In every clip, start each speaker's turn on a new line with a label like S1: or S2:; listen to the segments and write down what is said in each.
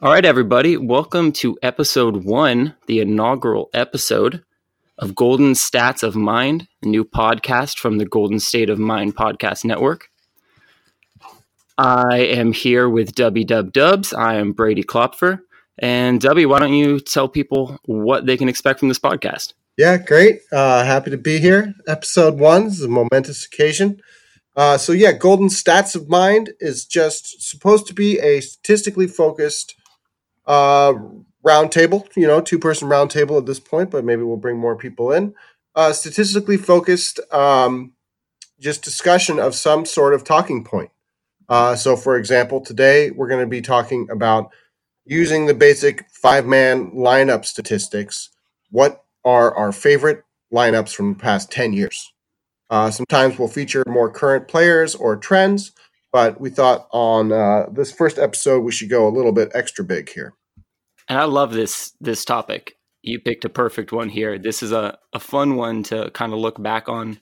S1: All right, everybody, welcome to episode one, the inaugural episode of Golden Stats of Mind, a new podcast from the Golden State of Mind Podcast Network. I am here with Dubby Dub Dubs. I am Brady Klopfer. And Dubby, why don't you tell people what they can expect from this podcast?
S2: Yeah, great. Uh, happy to be here. Episode one is a momentous occasion. Uh, so, yeah, Golden Stats of Mind is just supposed to be a statistically focused uh, roundtable, you know, two person roundtable at this point, but maybe we'll bring more people in. Uh, statistically focused, um, just discussion of some sort of talking point. Uh, so, for example, today we're going to be talking about using the basic five man lineup statistics. What are our favorite lineups from the past 10 years? Uh, sometimes we'll feature more current players or trends, but we thought on uh, this first episode we should go a little bit extra big here.
S1: And I love this this topic. You picked a perfect one here. This is a, a fun one to kind of look back on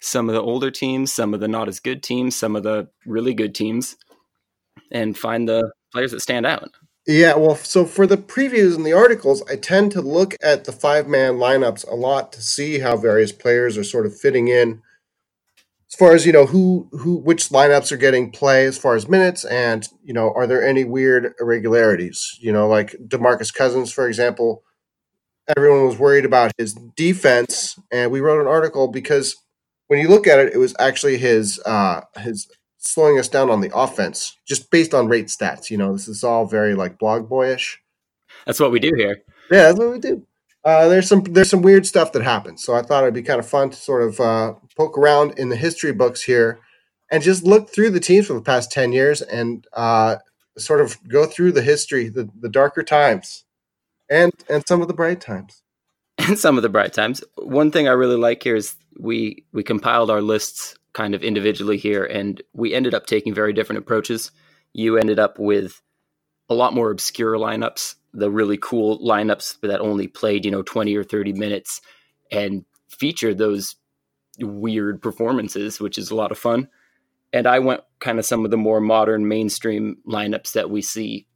S1: some of the older teams, some of the not as good teams, some of the really good teams, and find the players that stand out.
S2: Yeah, well, so for the previews and the articles, I tend to look at the five man lineups a lot to see how various players are sort of fitting in. As far as you know, who who which lineups are getting play as far as minutes, and you know, are there any weird irregularities? You know, like Demarcus Cousins, for example. Everyone was worried about his defense, and we wrote an article because when you look at it, it was actually his uh, his slowing us down on the offense, just based on rate stats. You know, this is all very like blog boyish.
S1: That's what we do here.
S2: Yeah, that's what we do. Uh, there's some there's some weird stuff that happens, so I thought it'd be kind of fun to sort of uh, poke around in the history books here and just look through the teams for the past ten years and uh, sort of go through the history, the, the darker times, and and some of the bright times.
S1: and some of the bright times. One thing I really like here is we we compiled our lists kind of individually here, and we ended up taking very different approaches. You ended up with a lot more obscure lineups, the really cool lineups that only played you know twenty or thirty minutes, and featured those weird performances, which is a lot of fun. And I went kind of some of the more modern mainstream lineups that we see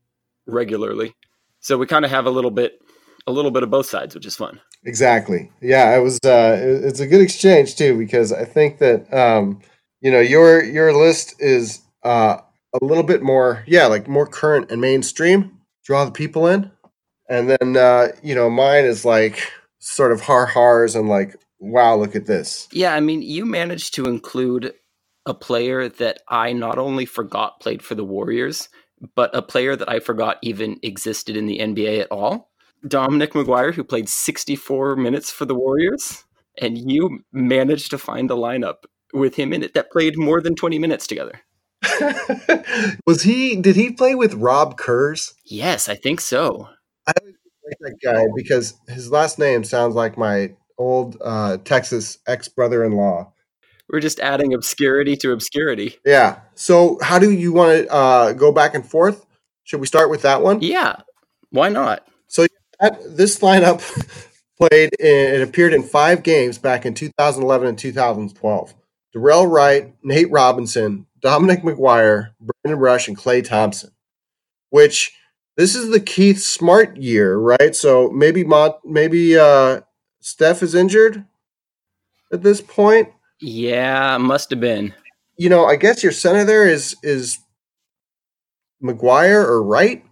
S1: regularly. So we kind of have a little bit a little bit of both sides, which is fun.
S2: Exactly. Yeah, it was. Uh, it's a good exchange too because I think that um, you know your your list is uh, a little bit more, yeah, like more current and mainstream. Draw the people in, and then uh, you know mine is like sort of har hars and like, wow, look at this.
S1: Yeah, I mean, you managed to include a player that I not only forgot played for the Warriors, but a player that I forgot even existed in the NBA at all. Dominic McGuire, who played 64 minutes for the Warriors, and you managed to find a lineup with him in it that played more than 20 minutes together.
S2: was he? Did he play with Rob Kurz?
S1: Yes, I think so.
S2: I always like that guy because his last name sounds like my old uh, Texas ex brother in law.
S1: We're just adding obscurity to obscurity.
S2: Yeah. So, how do you want to uh, go back and forth? Should we start with that one?
S1: Yeah, why not?
S2: So, that, this lineup played. In, it appeared in five games back in 2011 and 2012. Dorell Wright, Nate Robinson, Dominic McGuire, Brandon Rush, and Klay Thompson. Which this is the Keith Smart year, right? So maybe Mont, maybe uh, Steph is injured at this point.
S1: Yeah, must have been.
S2: you know, I guess your center there is is McGuire or Wright,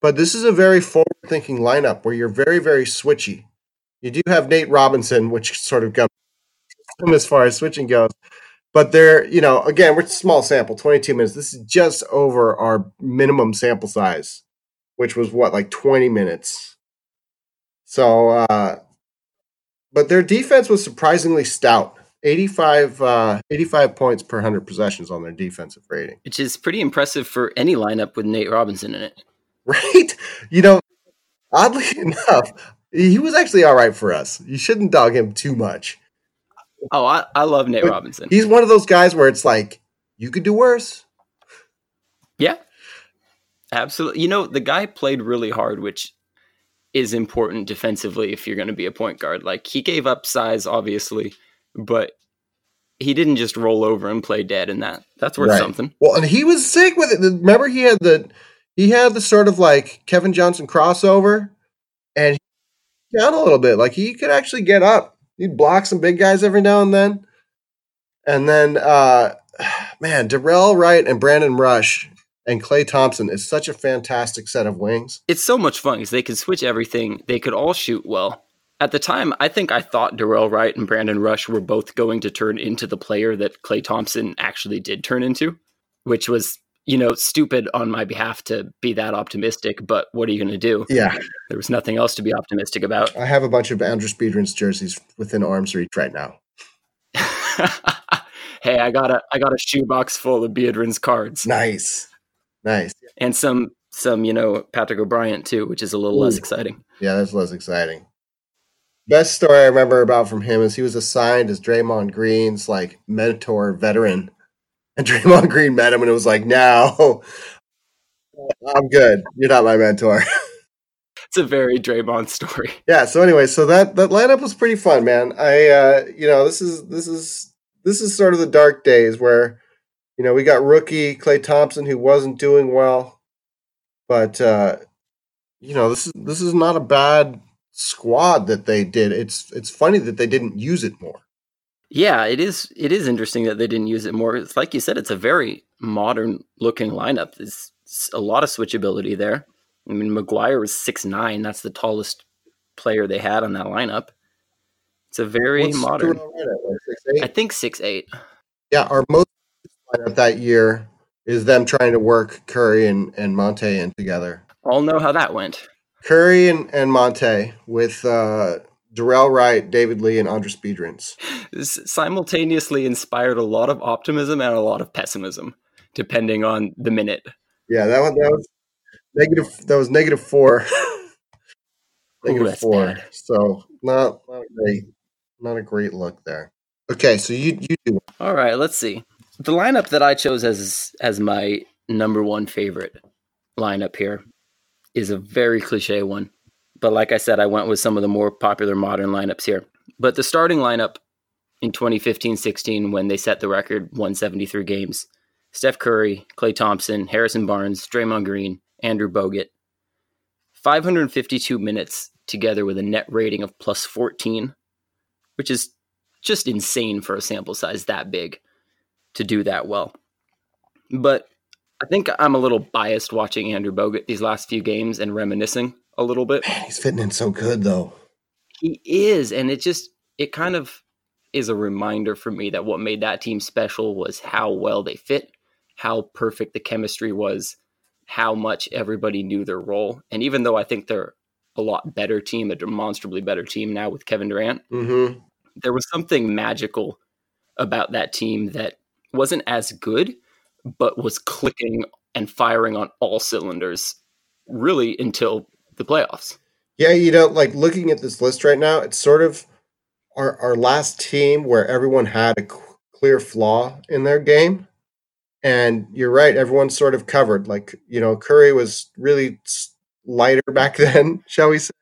S2: but this is a very forward-thinking lineup where you're very, very switchy. You do have Nate Robinson, which sort of got him as far as switching goes, but they're you know again we're small sample, 22 minutes. This is just over our minimum sample size, which was what like 20 minutes. So, uh, but their defense was surprisingly stout. 85, uh, 85 points per 100 possessions on their defensive rating.
S1: which is pretty impressive for any lineup with Nate Robinson in it.
S2: right? You know, oddly enough, he was actually all right for us. You shouldn't dog him too much.
S1: Oh, I, I love Nate
S2: But
S1: Robinson.
S2: He's one of those guys where it's like you could do worse.
S1: Yeah, absolutely. You know, the guy played really hard, which is important defensively if you're going to be a point guard. Like he gave up size, obviously, but he didn't just roll over and play dead, in that that's worth
S2: Right.
S1: something.
S2: Well, and he was sick with it. Remember, he had the he had the sort of like Kevin Johnson crossover, and he down a little bit. Like he could actually get up. He'd block some big guys every now and then. And then, uh man, Dorell Wright and Brandon Rush and Klay Thompson is such a fantastic set of wings.
S1: It's so much fun because they could switch everything. They could all shoot well. At the time, I think I thought Dorell Wright and Brandon Rush were both going to turn into the player that Klay Thompson actually did turn into, which was, you know, stupid on my behalf to be that optimistic. But what are you going to do?
S2: Yeah,
S1: There was nothing else to be optimistic about.
S2: I have a bunch of Andris Biedrins jerseys within arm's reach right now.
S1: hey, I got a I got a shoebox full of Biedrins' cards
S2: Nice, nice.
S1: and some some you know Patrick O'Bryant too, which is a little less exciting.
S2: Yeah, that's less exciting. Best story I remember about from him is he was assigned as Draymond Green's like mentor veteran. And Draymond Green met him and it was like, no, I'm good. You're not my mentor.
S1: It's a very Draymond story.
S2: yeah, so anyway, so that that lineup was pretty fun, man. I uh you know, this is this is this is sort of the dark days where you know, we got rookie Klay Thompson who wasn't doing well. But uh you know, this is this is not a bad squad that they did. It's it's funny that they didn't use it more.
S1: Yeah, it is. It is interesting that they didn't use it more. It's like you said, it's a very modern looking lineup. There's a lot of switchability there. I mean, McGuire was six nine. That's the tallest player they had on that lineup. It's a very
S2: What's
S1: modern.
S2: Six.
S1: I think six eight.
S2: Yeah, our most lineup that year is them trying to work Curry and, and Monta in together.
S1: All know how that went.
S2: Curry and, and Monta with uh, Dorell Wright, David Lee, and Andris.
S1: This simultaneously inspired a lot of optimism and a lot of pessimism, depending on the minute.
S2: Yeah, that one that was negative. That was negative four. negative
S1: that's
S2: four.
S1: bad.
S2: So not not a great, not a great look there. Okay, so you you do
S1: All right, let's see. The lineup that I chose as as my number one favorite lineup here is a very cliche one. But like I said, I went with some of the more popular modern lineups here. But the starting lineup in 2015-16 when they set the record 173 games, Steph Curry, Klay Thompson, Harrison Barnes, Draymond Green, Andrew Bogut. 552 minutes together with a net rating of plus 14, which is just insane for a sample size that big to do that well. But I think I'm a little biased watching Andrew Bogut these last few games and reminiscing a little bit.
S2: Man, he's fitting in so good though.
S1: He is, and it just it kind of is a reminder for me that what made that team special was how well they fit, how perfect the chemistry was, how much everybody knew their role. And even though I think they're a lot better team, a demonstrably better team now with Kevin Durant,
S2: Mm-hmm.
S1: there was something magical about that team that wasn't as good, but was clicking and firing on all cylinders really until the playoffs.
S2: Yeah, you know, like looking at this list right now, it's sort of our our last team where everyone had a clear flaw in their game. And you're right, everyone's sort of covered. Like, you know, Curry was really lighter back then, shall we say,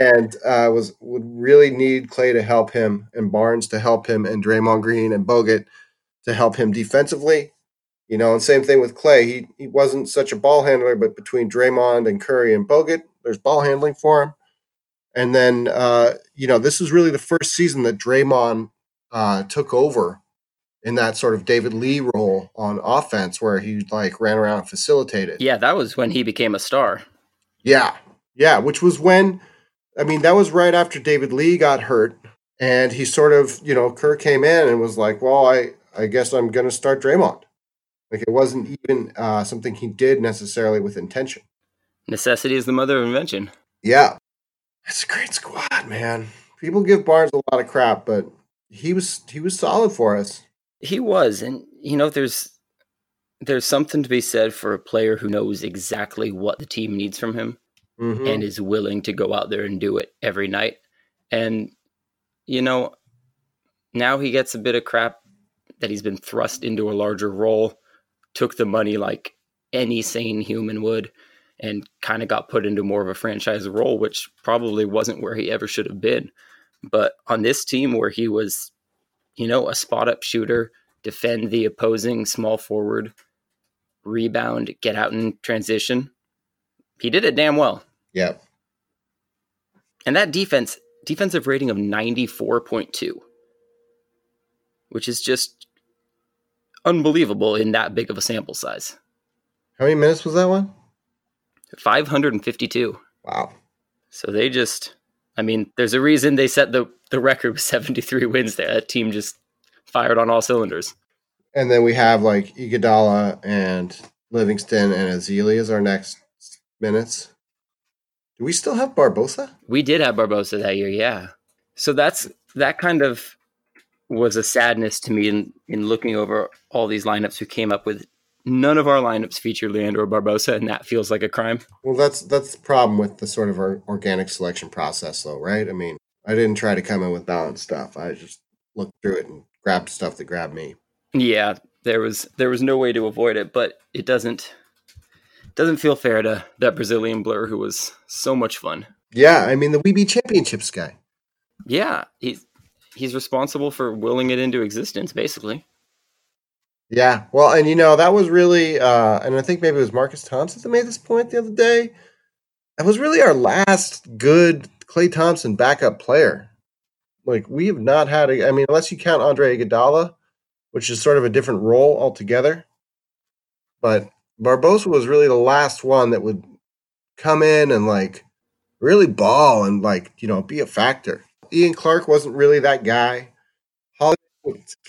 S2: and uh, was would really need Klay to help him and Barnes to help him and Draymond Green and Bogut to help him defensively. You know, and same thing with Klay. He he wasn't such a ball handler, but between Draymond and Curry and Bogut, there's ball handling for him. And then uh, you know, this is really the first season that Draymond uh, took over in that sort of David Lee role on offense, where he like ran around and facilitated.
S1: Yeah, that was when he became a star.
S2: Yeah. Yeah. Which was when, I mean, that was right after David Lee got hurt. And he sort of, you know, Kerr came in and was like, well, I, I guess I'm going to start Draymond. Like it wasn't even uh, something he did necessarily with intention.
S1: Necessity is the mother of invention.
S2: Yeah. That's a great squad, man. People give Barnes a lot of crap, but he was he was solid for us.
S1: He was, and you know, there's there's something to be said for a player who knows exactly what the team needs from him
S2: Mhm.
S1: and is willing to go out there and do it every night. And, you know, now he gets a bit of crap that he's been thrust into a larger role, took the money like any sane human would, and kind of got put into more of a franchise role, which probably wasn't where he ever should have been. But on this team where he was, you know, a spot up shooter, defend the opposing small forward, rebound, get out in transition, he did it damn well.
S2: yeah.
S1: And that defense, defensive rating of 94.2, which is just unbelievable in that big of a sample size.
S2: How many minutes was that one?
S1: 552.
S2: Wow.
S1: So they just, I mean, there's a reason they set the, the record with 73 wins there. That team just fired on all cylinders.
S2: And then we have like Iguodala and Livingston and Ezeli as our next minutes. Do we still have Barbosa?
S1: We did have Barbosa that year, yeah. So that's that kind of was a sadness to me in, in looking over all these lineups who came up with none of our lineups feature Leandro Barbosa, and that feels like a crime.
S2: Well, that's that's the problem with the sort of our organic selection process, though, right? I mean, I didn't try to come in with balanced stuff. I just looked through it and grabbed stuff that grabbed me.
S1: Yeah, there was there was no way to avoid it, but it doesn't doesn't feel fair to that Brazilian blur who was so much fun.
S2: Yeah, I mean the WeBe Championships guy.
S1: Yeah, he's he's responsible for willing it into existence, basically.
S2: Yeah, well, and you know that was really, uh, and I think maybe it was Marcus Thompson that made this point the other day. That was really our last good Klay Thompson backup player. Like we have not had, a, I mean, unless you count Andre Iguodala, which is sort of a different role altogether. But Barbosa was really the last one that would come in and like really ball and like you know be a factor. Ian Clark wasn't really that guy. Holly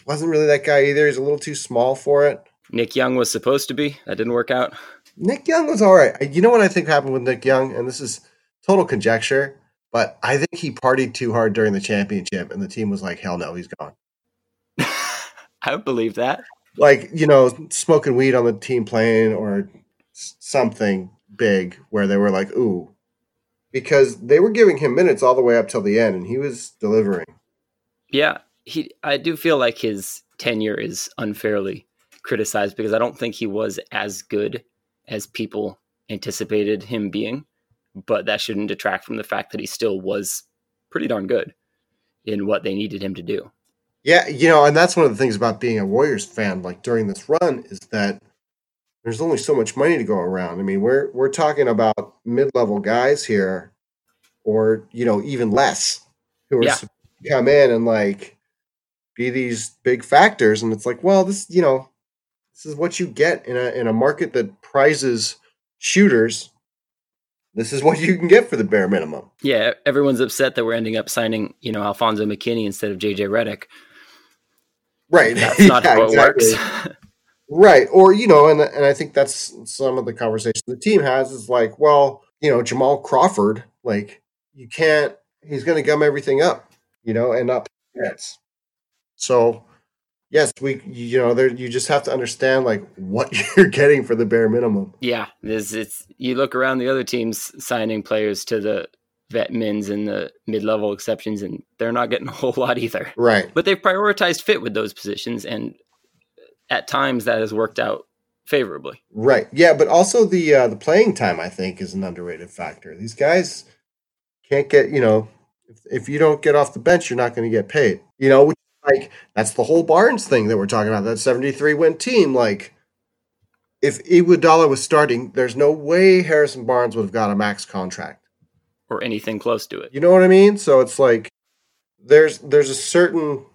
S2: wasn't really that guy either. He's a little too small for it.
S1: Nick Young was supposed to be. That didn't work out.
S2: Nick Young was all right. You know what I think happened with Nick Young, and this is total conjecture, but I think he partied too hard during the championship, and the team was like, "Hell no, he's gone."
S1: I believe that.
S2: Like you know, smoking weed on the team plane or something big where they were like, "Ooh," because they were giving him minutes all the way up till the end, and he was delivering.
S1: Yeah, he. I do feel like his tenure is unfairly criticized because I don't think he was as good as people anticipated him being. But that shouldn't detract from the fact that he still was pretty darn good in what they needed him to do.
S2: Yeah, you know, and that's one of the things about being a Warriors fan. Like during this run, is that there's only so much money to go around. I mean, we're we're talking about mid-level guys here, or you know, even less, who are
S1: Yeah.
S2: supposed to come in and like be these big factors. And it's like, well, this, you know, this is what you get in a in a market that prizes shooters. This is what you can get for the bare minimum.
S1: Yeah, everyone's upset that we're ending up signing, you know, Alfonzo McKinnie instead of JJ Redick.
S2: Right.
S1: That's not
S2: Yeah,
S1: how it
S2: exactly.
S1: works.
S2: Right. Or, you know, and and I think that's some of the conversation the team has is like, well, you know, Jamal Crawford, like you can't he's gonna gum everything up, you know, and not yes. So yes, we you know, there you just have to understand like what you're getting for the bare minimum.
S1: yeah, this it's you look around the other teams signing players to the vet mins and the mid-level exceptions and they're not getting a whole lot either.
S2: Right.
S1: But they've prioritized fit with those positions and at times that has worked out favorably.
S2: Right. Yeah, but also the uh, the playing time I think is an underrated factor. These guys can't get, you know, if, if you don't get off the bench, you're not going to get paid. You know, which, like that's the whole Barnes thing that we're talking about. That 73 win team. Like, if Iguodala was starting, there's no way Harrison Barnes would have got a max contract.
S1: or anything close to it.
S2: You know what I mean? So it's like there's there's a certain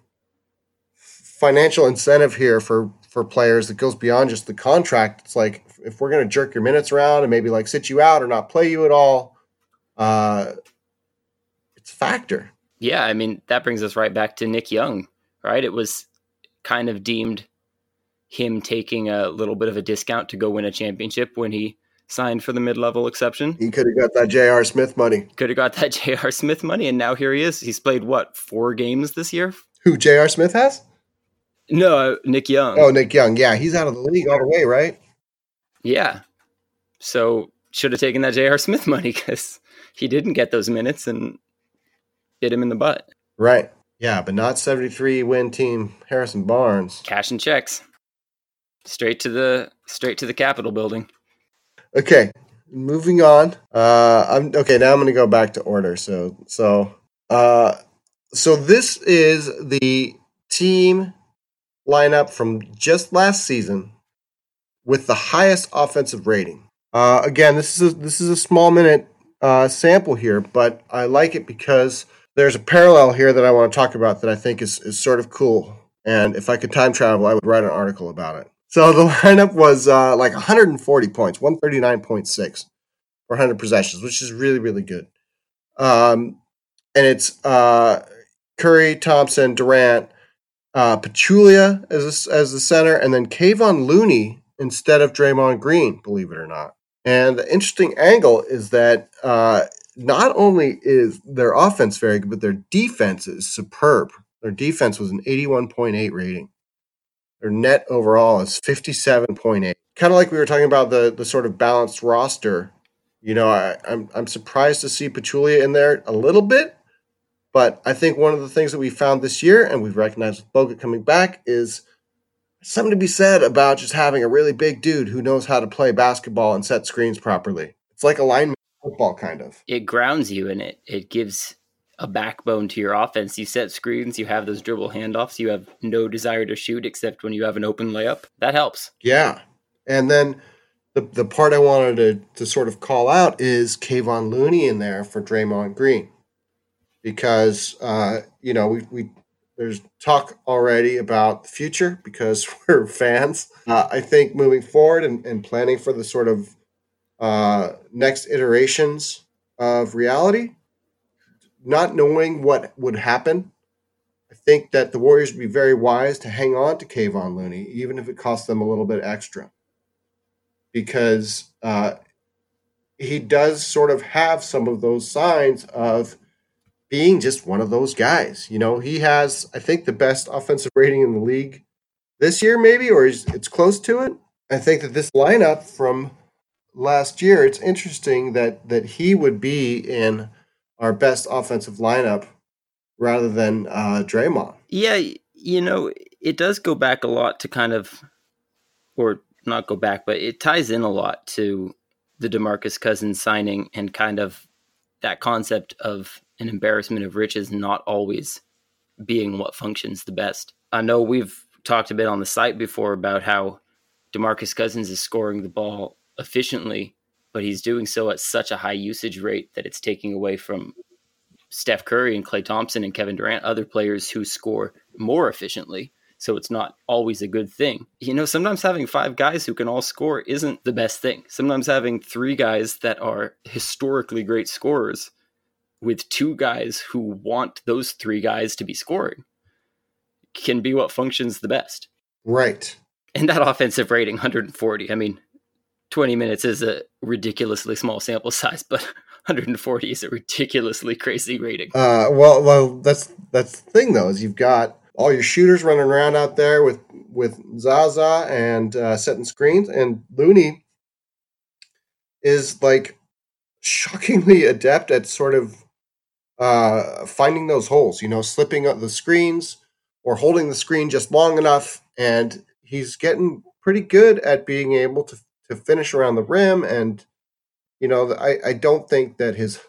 S2: financial incentive here for for players that goes beyond just the contract. It's like if we're going to jerk your minutes around and maybe like sit you out or not play you at all, uh, it's a factor.
S1: Yeah, I mean that brings us right back to Nick Young, right? It was kind of deemed him taking a little bit of a discount to go win a championship when he signed for the mid-level exception.
S2: He could have got that J.R. Smith money.
S1: Could have got that J.R. Smith money, and now here he is. He's played what four games this year?
S2: Who J.R. Smith has?
S1: No, Nick Young.
S2: Oh, Nick Young. Yeah, he's out of the league all the way, right?
S1: Yeah. So should have taken that J.R. Smith money because he didn't get those minutes and bit him in the butt.
S2: Right. Yeah, but not 73 win team Harrison Barnes.
S1: Cash and checks. Straight to the straight to the Capitol building.
S2: Okay, moving on. Uh, I'm okay. Now I'm going to go back to order. So, so, uh, so this is the team lineup from just last season with the highest offensive rating. Uh, again, this is a, this is a small minute uh, sample here, but I like it because there's a parallel here that I want to talk about that I think is, is sort of cool. And if I could time travel, I would write an article about it. So the lineup was uh, like 140 points, 139.6 for 100 possessions, which is really, really good. Um, and it's uh, Curry, Thompson, Durant, uh, Pachulia as a, as the center, and then Kevon Looney instead of Draymond Green, believe it or not. And the interesting angle is that uh, not only is their offense very good, but their defense is superb. Their defense was an 81.8 rating. Their net overall is 57.8. Kind of like we were talking about the the sort of balanced roster. You know, I, I'm I'm surprised to see Pachulia in there a little bit, but I think one of the things that we found this year, and we've recognized with Bogut coming back, is something to be said about just having a really big dude who knows how to play basketball and set screens properly. It's like alignment football, kind of.
S1: It grounds you and it it gives a backbone to your offense. You set screens, you have those dribble handoffs, you have no desire to shoot except when you have an open layup. That helps.
S2: Yeah. And then the, the part I wanted to, to sort of call out is Kevon Looney in there for Draymond Green. Because, uh, you know, we, we there's talk already about the future because we're fans. Uh, I think moving forward and, and planning for the sort of uh, next iterations of reality, not knowing what would happen, I think that the Warriors would be very wise to hang on to Kevon Looney, even if it costs them a little bit extra, because uh, he does sort of have some of those signs of being just one of those guys. You know, he has, I think, the best offensive rating in the league this year, maybe, or it's close to it. I think that this lineup from last year, it's interesting that that he would be in our best offensive lineup rather than uh, Draymond.
S1: Yeah, you know, it does go back a lot to kind of, or not go back, but it ties in a lot to the Demarcus Cousins signing and kind of that concept of an embarrassment of riches not always being what functions the best. I know we've talked a bit on the site before about how DeMarcus Cousins is scoring the ball efficiently, but he's doing so at such a high usage rate that it's taking away from Steph Curry and Klay Thompson and Kevin Durant, other players who score more efficiently. So it's not always a good thing. You know, sometimes having five guys who can all score isn't the best thing. Sometimes having three guys that are historically great scorers with two guys who want those three guys to be scoring can be what functions the best.
S2: Right.
S1: And that offensive rating, 140. I mean, 20 minutes is a ridiculously small sample size, but 140 is a ridiculously crazy rating.
S2: Uh, well, well, that's that's the thing though is you've got all your shooters running around out there with with Zaza and uh, setting screens, and Looney is like shockingly adept at sort of uh, finding those holes. You know, slipping up the screens or holding the screen just long enough, and he's getting pretty good at being able to to finish around the rim. And you know, I I don't think that his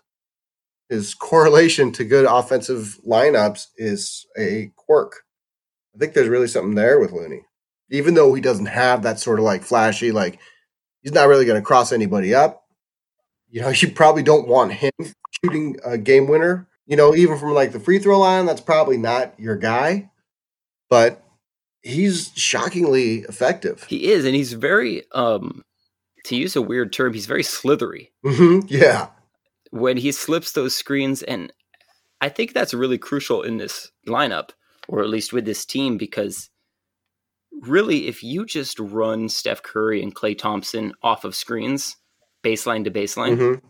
S2: his correlation to good offensive lineups is a quirk. I think there's really something there with Looney, even though he doesn't have that sort of like flashy, like he's not really going to cross anybody up. You know, you probably don't want him shooting a game winner. You know, even from like the free throw line, that's probably not your guy. But he's shockingly effective.
S1: He is, and he's very, um, to use a weird term, he's very slithery.
S2: Mm-hmm. Yeah.
S1: When he slips those screens, and I think that's really crucial in this lineup, or at least with this team, because really, if you just run Steph Curry and Klay Thompson off of screens, baseline to baseline,
S2: Mm-hmm.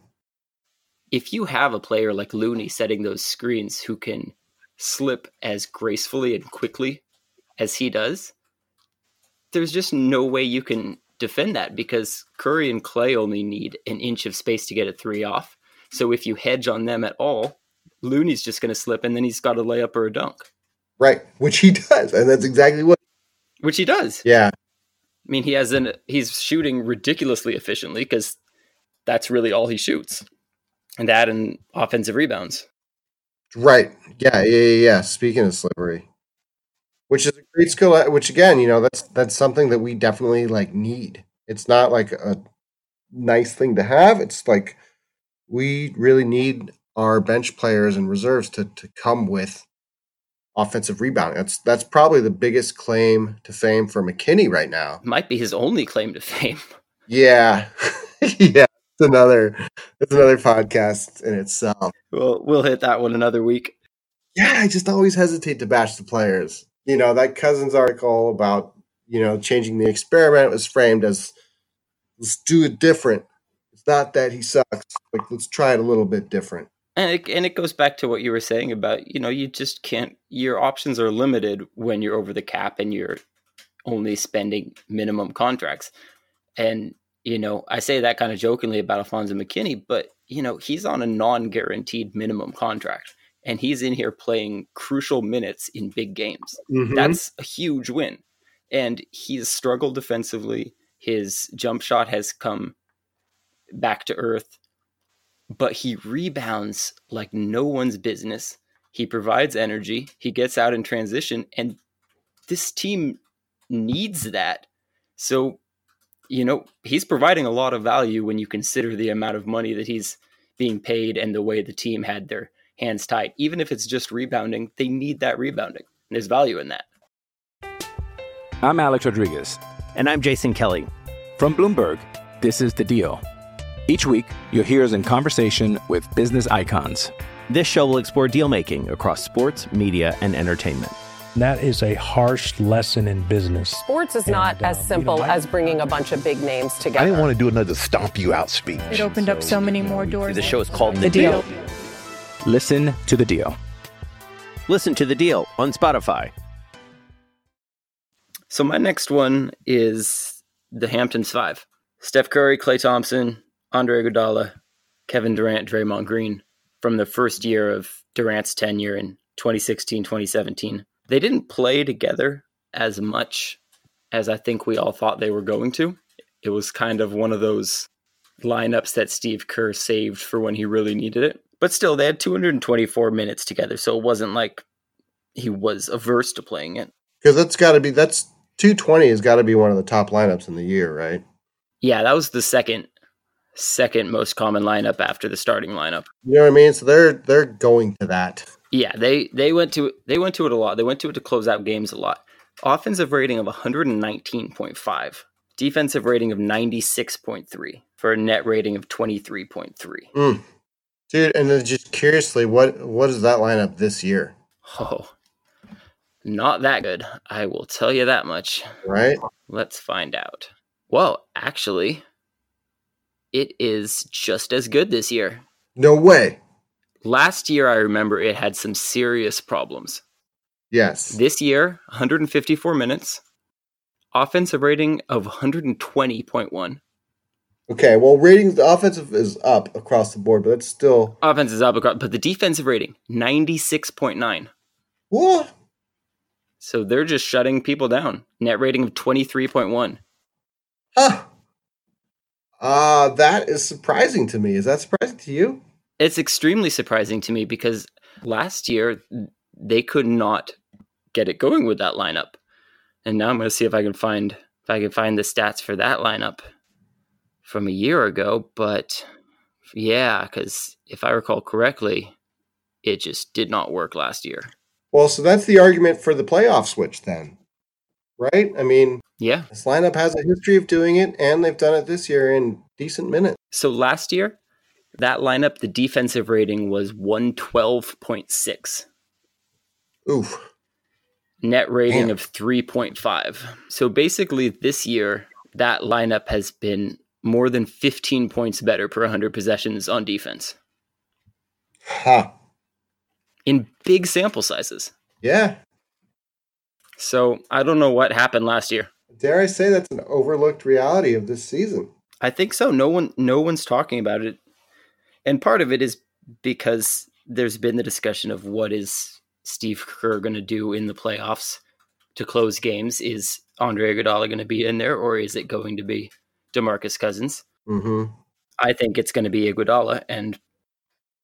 S1: If you have a player like Looney setting those screens who can slip as gracefully and quickly as he does, there's just no way you can defend that because Curry and Klay only need an inch of space to get a three off. So if you hedge on them at all, Looney's just going to slip and then he's got a layup or a dunk.
S2: Right, which he does, and that's exactly what.
S1: Which he does.
S2: Yeah,
S1: I mean, he has an he's shooting ridiculously efficiently because that's really all he shoots, and that and offensive rebounds.
S2: right. Yeah, yeah, yeah. Speaking of slippery, which is a great skill. uh, Which again, you know, that's that's something that we definitely like need. It's not like a nice thing to have. It's like we really need our bench players and reserves to to come with offensive rebounding. That's that's probably the biggest claim to fame for McKinnie right now.
S1: Might be his only claim to fame.
S2: Yeah, yeah. It's another it's another podcast in itself.
S1: Well, we'll hit that one another week.
S2: Yeah, I just always hesitate to bash the players. You know that Cousins article about you know changing the experiment was framed as let's do it different. It's not that he sucks. Like let's try it a little bit different.
S1: And it, and it goes back to what you were saying about, you know, you just can't, your options are limited when you're over the cap and you're only spending minimum contracts. And, you know, I say that kind of jokingly about Alfonzo McKinnie, but, you know, he's on a non guaranteed minimum contract and he's in here playing crucial minutes in big games.
S2: Mhm.
S1: That's a huge win. And he's struggled defensively. His jump shot has come back to earth, but he rebounds like no one's business. He provides energy. He gets out in transition, and this team needs that. So, you know, he's providing a lot of value when you consider the amount of money that he's being paid and the way the team had their hands tied. Even if it's just rebounding, they need that rebounding. And there's value in that.
S3: I'm Alex Rodriguez.
S4: And I'm Jason Kelly.
S3: From Bloomberg, this is The Deal. Each week, you'll hear us in conversation with business icons.
S4: This show will explore deal making across sports, media, and entertainment.
S5: That is a harsh lesson in business.
S6: Sports is not
S5: And, uh,
S6: as
S5: you
S6: simple
S5: know, I-
S6: as bringing a bunch of big names together.
S7: I didn't want to do another stomp you out speech.
S8: It opened up so many more doors.
S4: The show is called
S8: The
S4: The
S8: Deal.
S4: Deal.
S3: Listen to The Deal.
S4: Listen to The Deal on Spotify.
S1: So my next one is the Hamptons Five: Steph Curry, Klay Thompson, Andre Iguodala, Kevin Durant, Draymond Green. From the first year of Durant's tenure in 2016, 2017, they didn't play together as much as I think we all thought they were going to. It was kind of one of those lineups that Steve Kerr saved for when he really needed it. But still, they had 224 minutes together, so it wasn't like he was averse to playing it.
S2: Because that's got to be that's two twenty has got to be one of the top lineups in the year, right?
S1: Yeah, that was the second second most common lineup after the starting lineup.
S2: You know what I mean? So they're they're going to that.
S1: Yeah, they they went to they went to it a lot. They went to it to close out games a lot. Offensive rating of 119.5, defensive rating of 96.3 for a net rating of 23.3.
S2: Mm. Dude, and then just curiously, what what is that lineup this year?
S1: Oh. Not that good. I will tell you that much.
S2: Right?
S1: Let's find out. Well, actually, it is just as good this year.
S2: No way.
S1: Last year, I remember it had some serious problems.
S2: Yes.
S1: This year, 154 minutes, offensive rating of 120.1.
S2: Okay. Well, ratings the offensive is up across the board, but it's still
S1: Offense is up, across, but the defensive rating, 96.9.
S2: what?
S1: So they're just shutting people down. Net rating of 23.1.
S2: Huh. Uh that is surprising to me. Is that surprising to you?
S1: It's extremely surprising to me because last year they could not get it going with that lineup. And now I'm going to see if I can find if I can find the stats for that lineup from a year ago, but yeah, cuz if I recall correctly, it just did not work last year.
S2: Well, so that's the argument for the playoff switch then. Right? I mean,
S1: Yeah.
S2: this lineup has a history of doing it, and they've done it this year in decent minutes.
S1: So last year, that lineup, the defensive rating was 112.6.
S2: Oof.
S1: net rating
S2: Man.
S1: of 3.5. So basically, this year, that lineup has been more than 15 points better per 100 possessions on defense
S2: Ha.
S1: in big sample sizes.
S2: Yeah.
S1: So I don't know what happened last year.
S2: Dare I say that's an overlooked reality of this season?
S1: I think so. No one, no one's talking about it, and part of it is because there's been the discussion of what is Steve Kerr going to do in the playoffs to close games. Is Andre Iguodala going to be in there, or is it going to be Demarcus Cousins?
S2: Mm-hmm.
S1: I think it's going to be Iguodala, and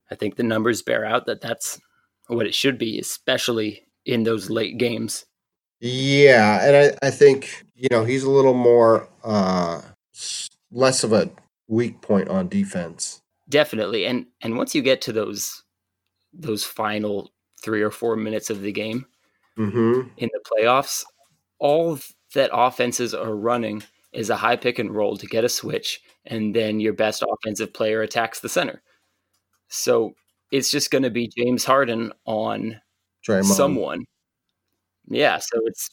S1: I think the numbers bear out that that's what it should be, especially in those late games.
S2: Yeah, and I, I think you know he's a little more uh, less of a weak point on defense.
S1: Definitely, and and once you get to those those final three or four minutes of the game
S2: mm-hmm.
S1: in the playoffs, all that offenses are running is a high pick and roll to get a switch, and then your best offensive player attacks the center. So it's just going to be James Harden on
S2: Draymond.
S1: someone. Yeah, so it's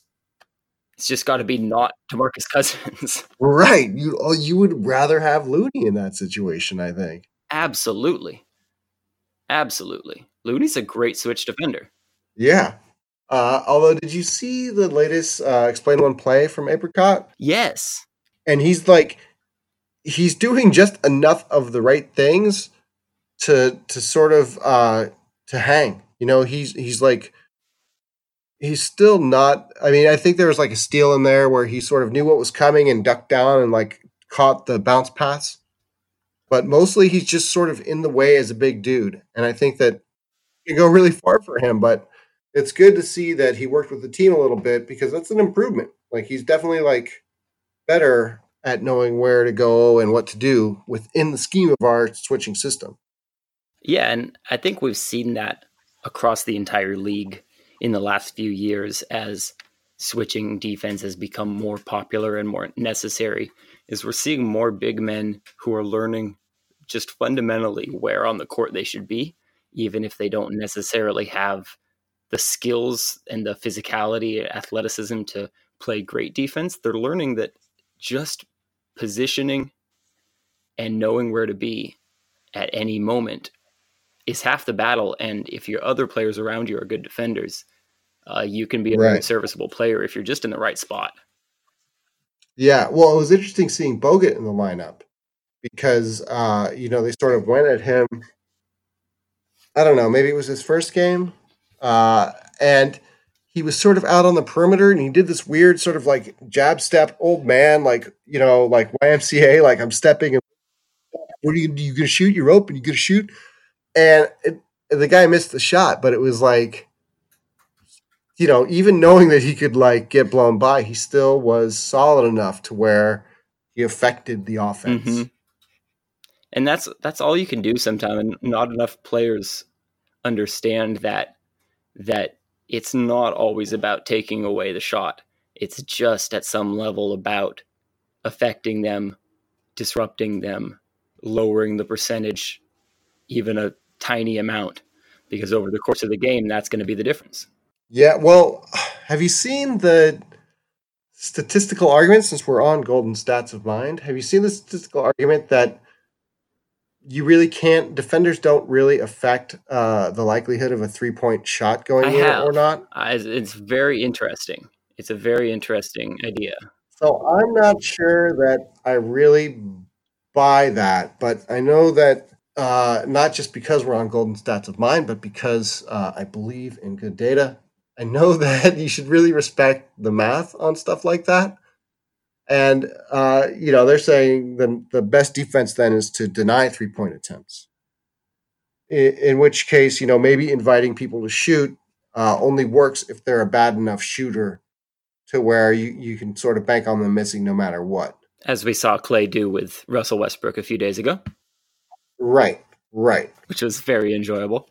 S1: it's just got to be not Demarcus Cousins.
S2: Right. You oh, you would rather have Looney in that situation, I think.
S1: Absolutely. Absolutely. Looney's a great switch defender.
S2: Yeah. Uh, although, did you see the latest uh, explain one play from Apricot?
S1: Yes.
S2: And he's like, he's doing just enough of the right things to to sort of uh, to hang. You know, he's he's like he's still not. I mean, I think there was like a steal in there where he sort of knew what was coming and ducked down and like caught the bounce pass. But mostly, he's just sort of in the way as a big dude, and I think that can go really far for him. But it's good to see that he worked with the team a little bit because that's an improvement. Like he's definitely like better at knowing where to go and what to do within the scheme of our switching system.
S1: Yeah, and I think we've seen that across the entire league in the last few years as switching defense has become more popular and more necessary is we're seeing more big men who are learning just fundamentally where on the court they should be even if they don't necessarily have the skills and the physicality athleticism to play great defense they're learning that just positioning and knowing where to be at any moment is half the battle. And if your other players around you are good defenders, uh, you can be a
S2: Right.
S1: very serviceable player if you're just in the right spot.
S2: Yeah, well, it was interesting seeing Bogut in the lineup because uh, you know they sort of went at him. I don't know, maybe it was his first game, uh, and he was sort of out on the perimeter, and he did this weird sort of like jab step, old man, like you know, like YMCA, like I'm stepping. And, what are you? You gonna shoot? You're open. You gonna shoot? And it, the guy missed the shot, but it was like you know, even knowing that he could like get blown by, he still was solid enough to where he affected the offense.
S1: Mhm. And that's that's all you can do sometimes. And not enough players understand that that it's not always about taking away the shot. It's just at some level about affecting them, disrupting them, lowering the percentage even a tiny amount. Because over the course of the game, that's going to be the difference.
S2: Yeah, well, have you seen the statistical argument since we're on golden stats of mind? Have you seen the statistical argument that you really can't defenders don't really affect uh, the likelihood of a three point shot going
S1: I
S2: in
S1: have.
S2: or not?
S1: I, it's very interesting. It's a very interesting idea.
S2: So I'm not sure that I really buy that, but I know that uh, not just because we're on golden stats of mind, but because uh, I believe in good data. I know that you should really respect the math on stuff like that. And uh, you know, they're saying the the best defense then is to deny three point attempts. In, in which case, you know, maybe inviting people to shoot uh, only works if they're a bad enough shooter to where you, you can sort of bank on them missing no matter what.
S1: As we saw Klay do with Russell Westbrook a few days ago,
S2: Right, right.
S1: which was very enjoyable.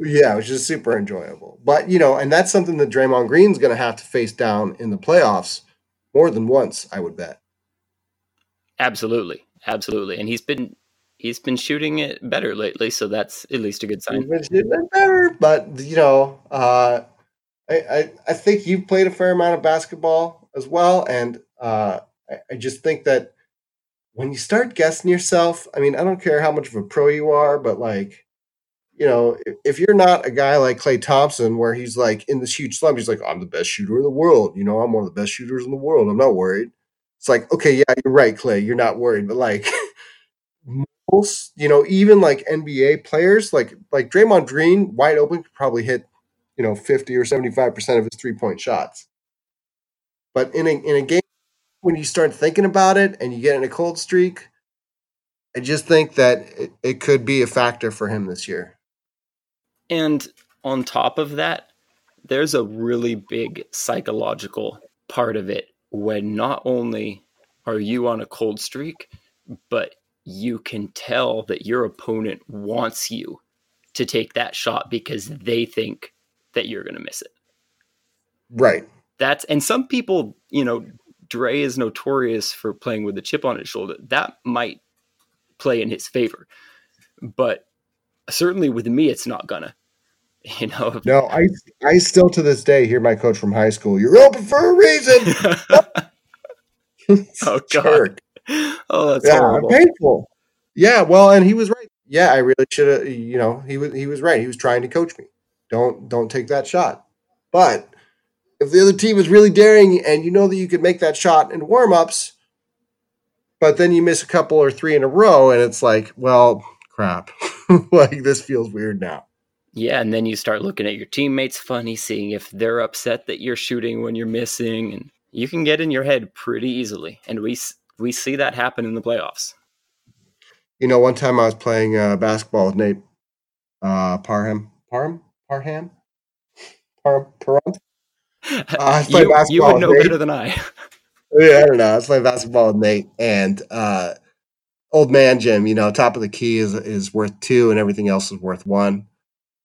S2: Yeah, which is super enjoyable. But, you know, and that's something that Draymond Green's going to have to face down in the playoffs more than once, I would bet.
S1: Absolutely, absolutely, and he's been he's been shooting it better lately, so that's at least a good
S2: He's
S1: sign.
S2: been shooting it better, but, you know, uh, I, I, I think you've played a fair amount of basketball as well. And uh, I, I just think that when you start guessing yourself, I mean, I don't care how much of a pro you are, but like, you know, if you're not a guy like Klay Thompson, where he's like in this huge slump, he's like, I'm the best shooter in the world. You know, I'm one of the best shooters in the world. I'm not worried. It's like, okay, yeah, you're right, Klay. You're not worried. But like most, you know, even like NBA players, like like Draymond Green, wide open, could probably hit, you know, 50 or 75% of his three point shots. But in a in a game when you start thinking about it and you get in a cold streak, I just think that it, it could be a factor for him this year.
S1: And on top of that, there's a really big psychological part of it when not only are you on a cold streak, but you can tell that your opponent wants you to take that shot because they think that you're going to miss it.
S2: Right.
S1: That's and some people, you know, Dre is notorious for playing with a chip on his shoulder. That might play in his favor. But certainly with me it's not gonna. You know.
S2: No, I I still to this day hear my coach from high school, you're open for a reason.
S1: oh god. Oh, that's
S2: yeah,
S1: horrible.
S2: painful. Yeah, well, and he was right. Yeah, I really should have. You know, he was he was right. He was trying to coach me. Don't don't take that shot. But if the other team is really daring and you know that you could make that shot in warm ups, but then you miss a couple or three in a row, and it's like, well, crap. like this feels weird now.
S1: Yeah, and then you start looking at your teammates funny, seeing if they're upset that you're shooting when you're missing, and you can get in your head pretty easily. And we we see that happen in the playoffs.
S2: You know, one time I was playing uh, basketball with Nate uh, Parham, Parham, Parham, Par Parham. Uh,
S1: you, you would know better than I.
S2: yeah, I don't know. I was playing basketball with Nate, and uh, old man Jim. You know, top of the key is is worth two, and everything else is worth one.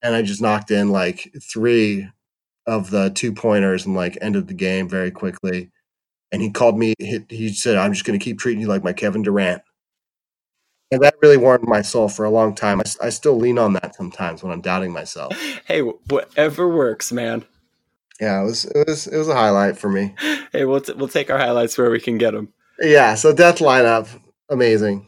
S2: And I just knocked in like three of the two pointers and like ended the game very quickly. And he called me. He, he said, "I'm just going to keep treating you like my Kevin Durant." And that really warmed my soul for a long time. I, I still lean on that sometimes when I'm doubting myself.
S1: Hey, whatever works, man.
S2: Yeah, it was it was it was a highlight for me.
S1: Hey, we'll t- we'll take our highlights where we can get them.
S2: Yeah, so death lineup, amazing.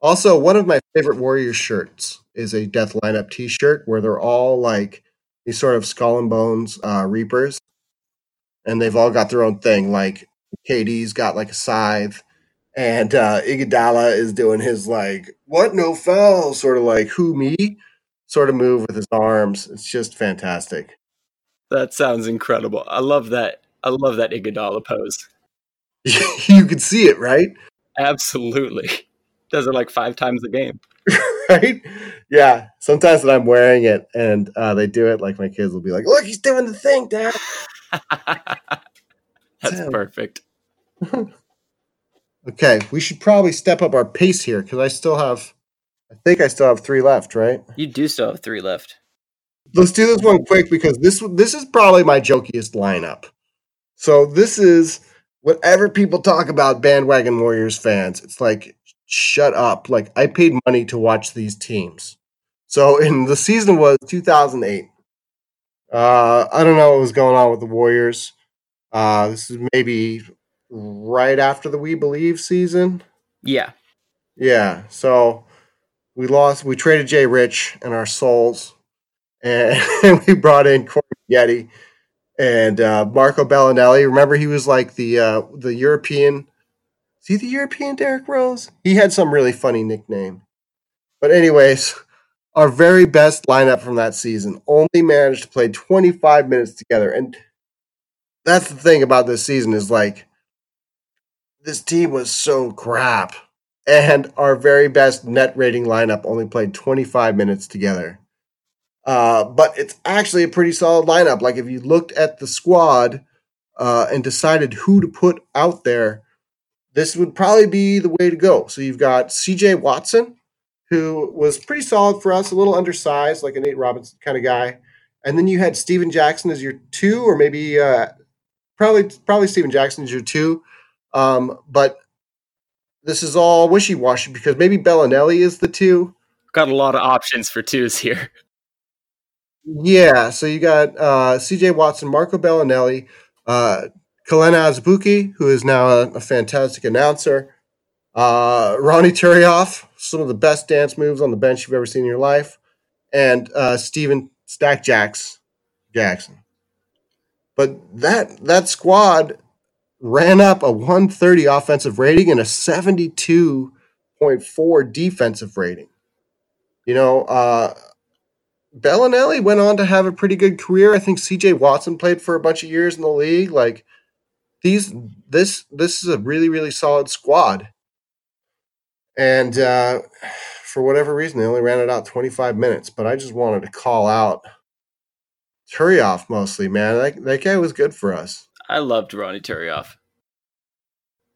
S2: Also, one of my favorite Warriors shirts is a death lineup T-shirt where they're all like these sort of skull and bones uh, reapers, and they've all got their own thing. Like KD's got like a scythe, and uh, Iguodala is doing his like what no foul sort of like who me sort of move with his arms. It's just fantastic.
S1: That sounds incredible. I love that. I love that Iguodala pose.
S2: you could see it, right?
S1: Absolutely. Does it like five times a game.
S2: right? Yeah. Sometimes when I'm wearing it and uh, they do it, like my kids will be like, "Look, he's doing the thing, Dad."
S1: That's perfect.
S2: okay, we should probably step up our pace here because I still have, I think I still have three left, right?
S1: You do still have three left.
S2: Let's do this one quick because this this is probably my jokiest lineup. So this is whatever people talk about bandwagon Warriors fans. It's like shut up. Like I paid money to watch these teams. So in the season was 2008. Uh, I don't know what was going on with the Warriors. Uh, this is maybe right after the We Believe season.
S1: Yeah.
S2: Yeah. So we lost. We traded Jay Rich and our souls, and we brought in Corey Getty and uh, Marco Belinelli. Remember, he was like the uh, the European. He the European Derrick Rose? He had some really funny nickname. But anyways, our very best lineup from that season only managed to play 25 minutes together, and that's the thing about this season is like this team was so crap. And our very best net rating lineup only played 25 minutes together. Uh, but it's actually a pretty solid lineup. Like if you looked at the squad uh, and decided who to put out there, this would probably be the way to go. So you've got CJ Watson, who was pretty solid for us, a little undersized, like a Nate Robinson kind of guy. And then you had Stephen Jackson as your two, or maybe uh, probably probably Stephen Jackson is your two. Um, but this is all wishy washy because maybe Belinelli is the two.
S1: Got a lot of options for twos here.
S2: Yeah, so you got uh, C.J. Watson, Marco Belinelli, uh, Kelenna Azubuike, who is now a, a fantastic announcer, uh, Ronny Turiaf, some of the best dance moves on the bench you've ever seen in your life, and uh, Steven Stack Jacks Jackson. But that that squad ran up a 130 offensive rating and a 72.4 defensive rating. You know, uh, Belinelli went on to have a pretty good career. I think CJ Watson played for a bunch of years in the league. Like these, this this is a really really solid squad. And uh, for whatever reason, they only ran it out 25 minutes. But I just wanted to call out Turiaf mostly, man. That, that guy was good for us.
S1: I loved Ronny Turiaf.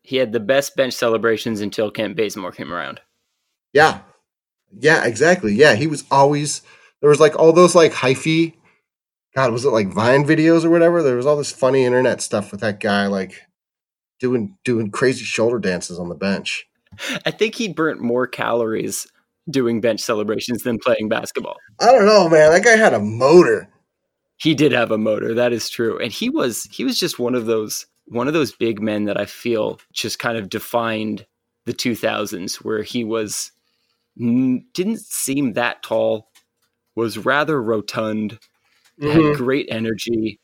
S1: He had the best bench celebrations until Kent Bazemore came around.
S2: Yeah. Yeah, exactly. Yeah, he was always there was like all those like hyphy God, was it like Vine videos or whatever? There was all this funny internet stuff with that guy like doing doing crazy shoulder dances on the bench.
S1: I think he burnt more calories doing bench celebrations than playing basketball.
S2: I don't know, man. That guy had a motor.
S1: He did have a motor, that is true. And he was he was just one of those one of those big men that I feel just kind of defined the 2000s where he was didn't seem that tall, was rather rotund, mm-hmm. had great energy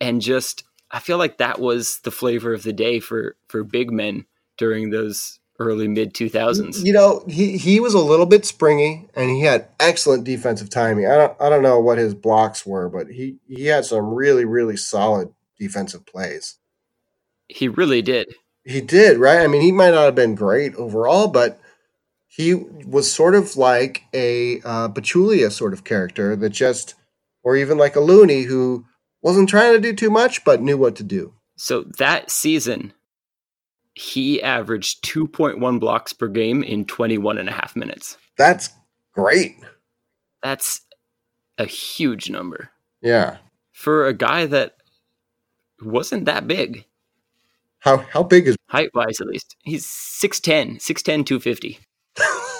S1: and just I feel like that was the flavor of the day for for big men during those early mid 2000s.
S2: You know, he he was a little bit springy and he had excellent defensive timing. I don't I don't know what his blocks were, but he he had some really really solid defensive plays.
S1: He really did.
S2: He did, right? I mean, he might not have been great overall, but he was sort of like a uh, Pachulia sort of character that just, or even like a Looney who wasn't trying to do too much, but knew what to do.
S1: So that season, he averaged 2.1 blocks per game in 21 and a half minutes.
S2: That's great.
S1: That's a huge number.
S2: Yeah.
S1: For a guy that wasn't that big.
S2: How how big is
S1: height wise at least? He's 6'10, 6'10, 250.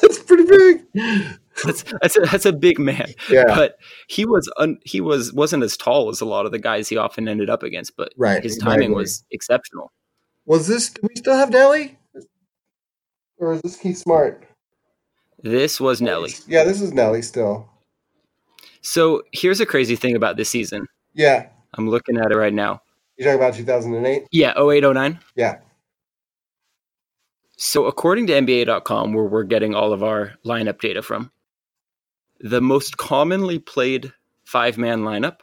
S2: that's pretty big.
S1: That's that's a, that's a big man.
S2: Yeah.
S1: But he was un, he was wasn't as tall as a lot of the guys he often ended up against, but
S2: right,
S1: his timing was exceptional.
S2: Was this do we still have Nelly? Or is this Keith Smart?
S1: This was Nelly.
S2: Yeah, this is Nelly still.
S1: So here's a crazy thing about this season.
S2: Yeah.
S1: I'm looking at it right now.
S2: You talking about 2008?
S1: Yeah, 0809?
S2: Yeah.
S1: So according to NBA.com, where we're getting all of our lineup data from, the most commonly played five man lineup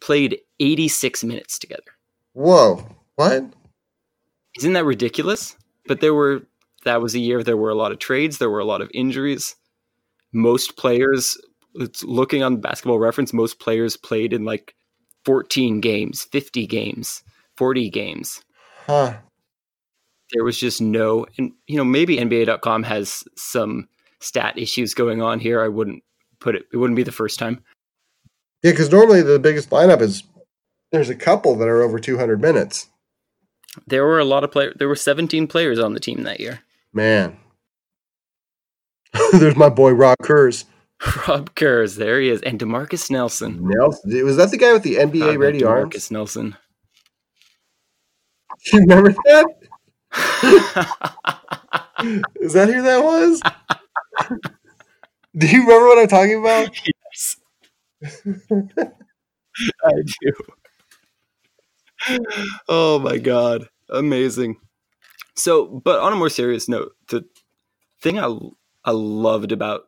S1: played 86 minutes together.
S2: Whoa. What?
S1: Isn't that ridiculous? But there were, that was a year there were a lot of trades, there were a lot of injuries. Most players, it's looking on basketball reference, most players played in like 14 games, 50 games, 40 games.
S2: Huh.
S1: There was just no, and you know, maybe NBA.com has some stat issues going on here. I wouldn't put it, it wouldn't be the first time.
S2: Yeah, because normally the biggest lineup is there's a couple that are over 200 minutes.
S1: There were a lot of players. There were 17 players on the team that year.
S2: Man. there's my boy Rob Kurz.
S1: Rob Kurz, there he is, and Demarcus Nelson.
S2: Nelson, was that the guy with the NBA ready arms?
S1: Demarcus Nelson.
S2: You remember that? is that who that was? Do you remember what I'm talking about?
S1: Yes, I do. Oh my god, amazing! So, but on a more serious note, the thing I I loved about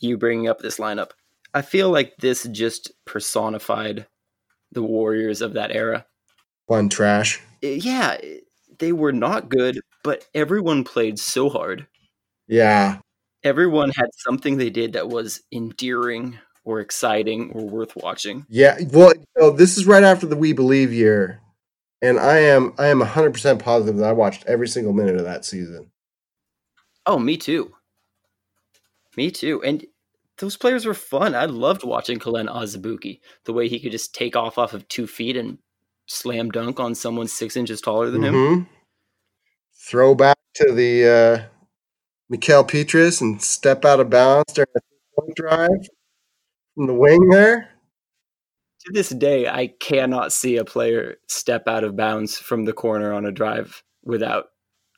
S1: you bringing up this lineup. I feel like this just personified the Warriors of that era.
S2: Fun trash.
S1: Yeah, they were not good, but everyone played so hard.
S2: Yeah.
S1: Everyone had something they did that was endearing or exciting or worth watching.
S2: Yeah. Well, you know, this is right after the We Believe year. And I am I am 100% positive that I watched every single minute of that season.
S1: Oh, me too. Me too. And those players were fun. I loved watching Kelen Azubuike. The way he could just take off off of two feet and slam dunk on someone six inches taller than
S2: mm-hmm.
S1: him.
S2: Throwback to the uh, Mickael Pietrus and step out of bounds during a point drive from the wing there.
S1: To this day, I cannot see a player step out of bounds from the corner on a drive without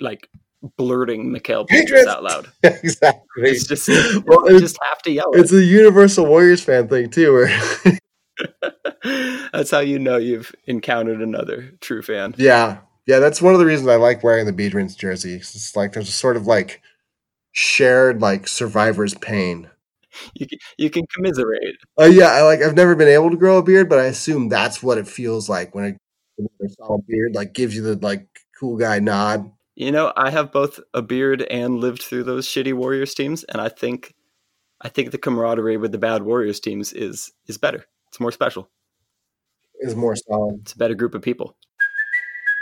S1: like blurting
S2: Patriots!
S1: Patriots out loud.
S2: exactly.
S1: It's just
S2: Well, it's-
S1: just have to yell. It.
S2: It's a Universal Warriors fan thing too, where
S1: That's how you know you've encountered another true fan.
S2: yeah, yeah, that's one of the reasons I like wearing the Biedrins jersey. It's like there's a sort of like shared like survivor's pain.
S1: You can, you can commiserate.
S2: Uh, yeah, I like. I've never been able to grow a beard, but I assume that's what it feels like when a, when a solid beard like gives you the like cool guy nod.
S1: You know, I have both a beard and lived through those shitty Warriors teams, and I think, I think the camaraderie with the bad Warriors teams is is better. It's more special.
S2: Is more solid.
S1: It's a better group of people.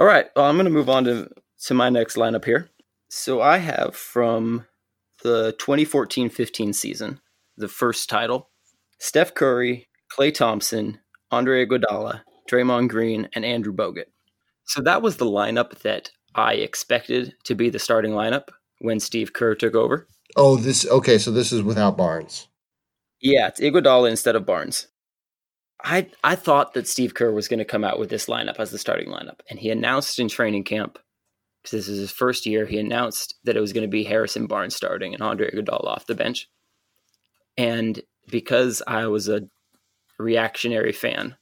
S1: All right, well, I'm going to move on to to my next lineup here. So I have from the 2014-15 season, the first title, Steph Curry, Klay Thompson, Andre Iguodala, Draymond Green, and Andrew Bogut. So that was the lineup that I expected to be the starting lineup when Steve Kerr took over.
S2: Oh, this okay. So this is without Barnes.
S1: Yeah, it's Iguodala instead of Barnes. I I thought that Steve Kerr was going to come out with this lineup as the starting lineup, and he announced in training camp because this is his first year. He announced that it was going to be Harrison Barnes starting and Andre Iguodala off the bench. And because I was a reactionary fan,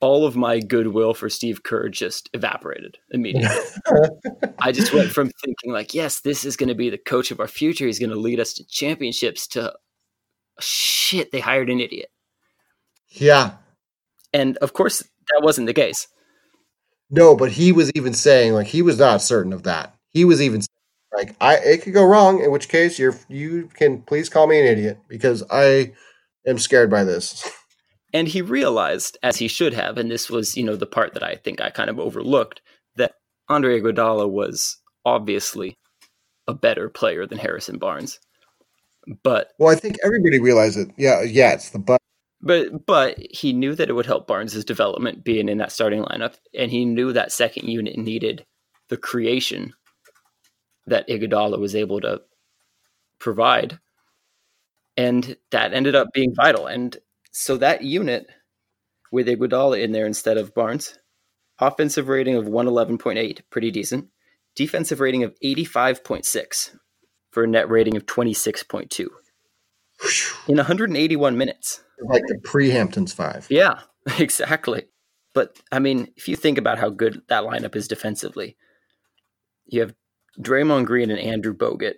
S1: all of my goodwill for Steve Kerr just evaporated immediately. I just went from thinking like, yes, this is going to be the coach of our future. He's going to lead us to championships. To shit, they hired an idiot.
S2: Yeah.
S1: And of course, that wasn't the case.
S2: No, but he was even saying like he was not certain of that. He was even like I it could go wrong, in which case you're you can please call me an idiot because I am scared by this.
S1: And he realized, as he should have, and this was, you know, the part that I think I kind of overlooked, that Andre Iguodala was obviously a better player than Harrison Barnes. But
S2: Well, I think everybody realized it. Yeah, yeah, it's the but.
S1: But but he knew that it would help Barnes' development being in that starting lineup, and he knew that second unit needed the creation that Iguodala was able to provide, and that ended up being vital. And so that unit with Iguodala in there instead of Barnes, offensive rating of one eleven point eight, pretty decent. Defensive rating of eighty five point six, for a net rating of twenty six point two in one hundred and eighty one minutes.
S2: Like the pre Hamptons five.
S1: Yeah, exactly. But I mean, if you think about how good that lineup is defensively, you have Draymond Green and Andrew Bogut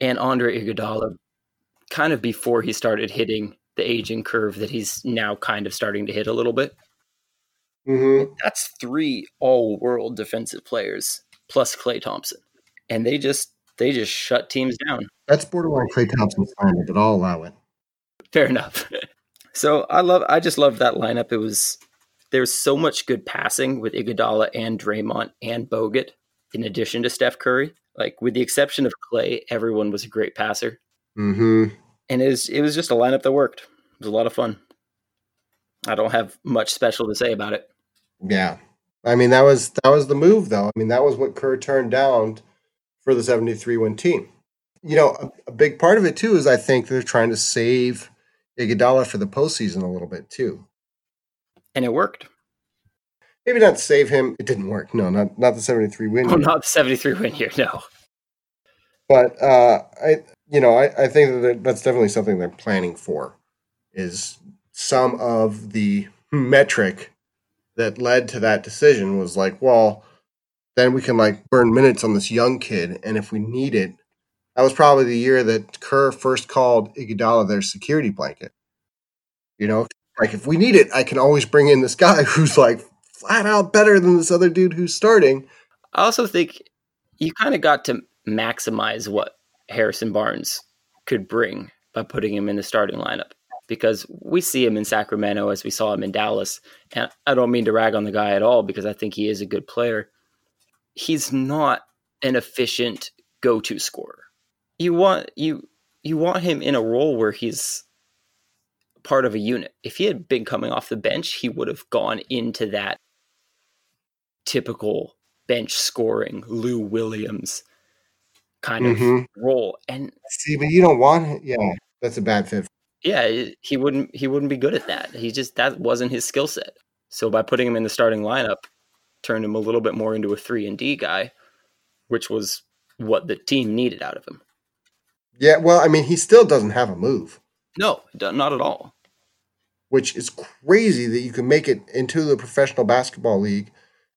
S1: and Andre Iguodala kind of before he started hitting the aging curve that he's now kind of starting to hit a little bit.
S2: Mm-hmm.
S1: That's three all-world defensive players plus Klay Thompson. And they just they just shut teams down.
S2: That's borderline Klay Thompson's slander, but I'll allow it.
S1: Fair enough. so I love I just love that lineup. It was there's so much good passing with Iguodala and Draymond and Bogut in addition to Steph Curry. Like with the exception of Klay, everyone was a great passer.
S2: Mm-hmm.
S1: And it was it was just a lineup that worked. It was a lot of fun. I don't have much special to say about it.
S2: Yeah. I mean that was that was the move though. I mean that was what Kerr turned down for the 73 win team. You know, a, a big part of it too is I think they're trying to save Iguodala for the postseason a little bit too.
S1: And it worked.
S2: Maybe not save him. It didn't work. No, not not the 73 win.
S1: Oh,
S2: year.
S1: not the 73 win year, no.
S2: But uh, I, you know, I, I think that that's definitely something they're planning for. Is some of the metric that led to that decision was like, well, then we can like burn minutes on this young kid, and if we need it, that was probably the year that Kerr first called Iguodala their security blanket. You know, like if we need it, I can always bring in this guy who's like flat out better than this other dude who's starting.
S1: I also think you kind of got to maximize what Harrison Barnes could bring by putting him in the starting lineup because we see him in Sacramento as we saw him in Dallas. And I don't mean to rag on the guy at all because I think he is a good player. He's not an efficient go-to scorer. You want you you want him in a role where he's part of a unit. If he had been coming off the bench, he would have gone into that typical bench scoring Lou Williams kind of
S2: Mm-hmm.
S1: role. And
S2: See, but you don't want it. Yeah, that's a bad fit.
S1: yeah, he wouldn't he wouldn't be good at that. He just that wasn't his skill set. So by putting him in the starting lineup, turned him a little bit more into a three and D guy, which was what the team needed out of him.
S2: Yeah, well, I mean, he still doesn't have a move,
S1: No, not at all.
S2: which is crazy that you can make it into the professional basketball league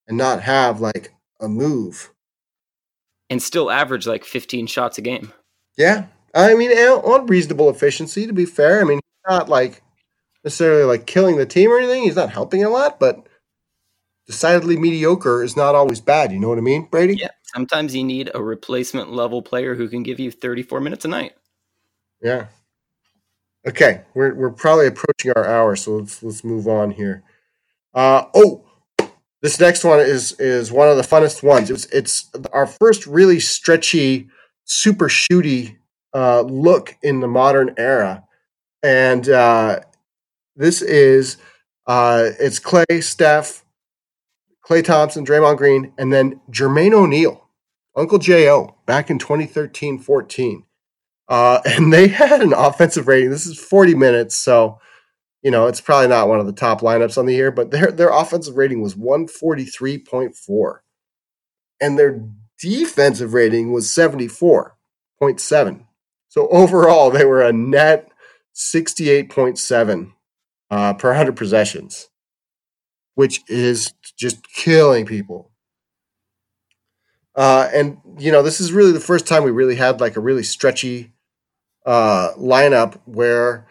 S2: and not have like a move.
S1: And still average like 15 shots a game.
S2: Yeah, I mean, on reasonable efficiency. To be fair, I mean, not like necessarily like killing the team or anything. He's not helping a lot, but decidedly mediocre is not always bad. You know what I mean, Brady?
S1: Yeah, sometimes you need a replacement level player who can give you 34 minutes a night.
S2: Yeah. Okay, we're we're probably approaching our hour, so let's let's move on here. Uh oh, this next one is is one of the funnest ones. It's it's our first really stretchy, super shooty uh, look in the modern era, and uh, this is uh, it's Klay, Steph, Klay Thompson, Draymond Green, and then Jermaine O'Neal, Uncle Jo, back in 2013-14. Uh, and they had an offensive rating. This is 40 minutes, so you know it's probably not one of the top lineups on the year, but their their offensive rating was 143.4. And their defensive rating was 74.7. So overall, they were a net 68.7 uh, per 100 possessions, which is just killing people. Uh, and you know, this is really the first time we really had like a really stretchy uh, lineup where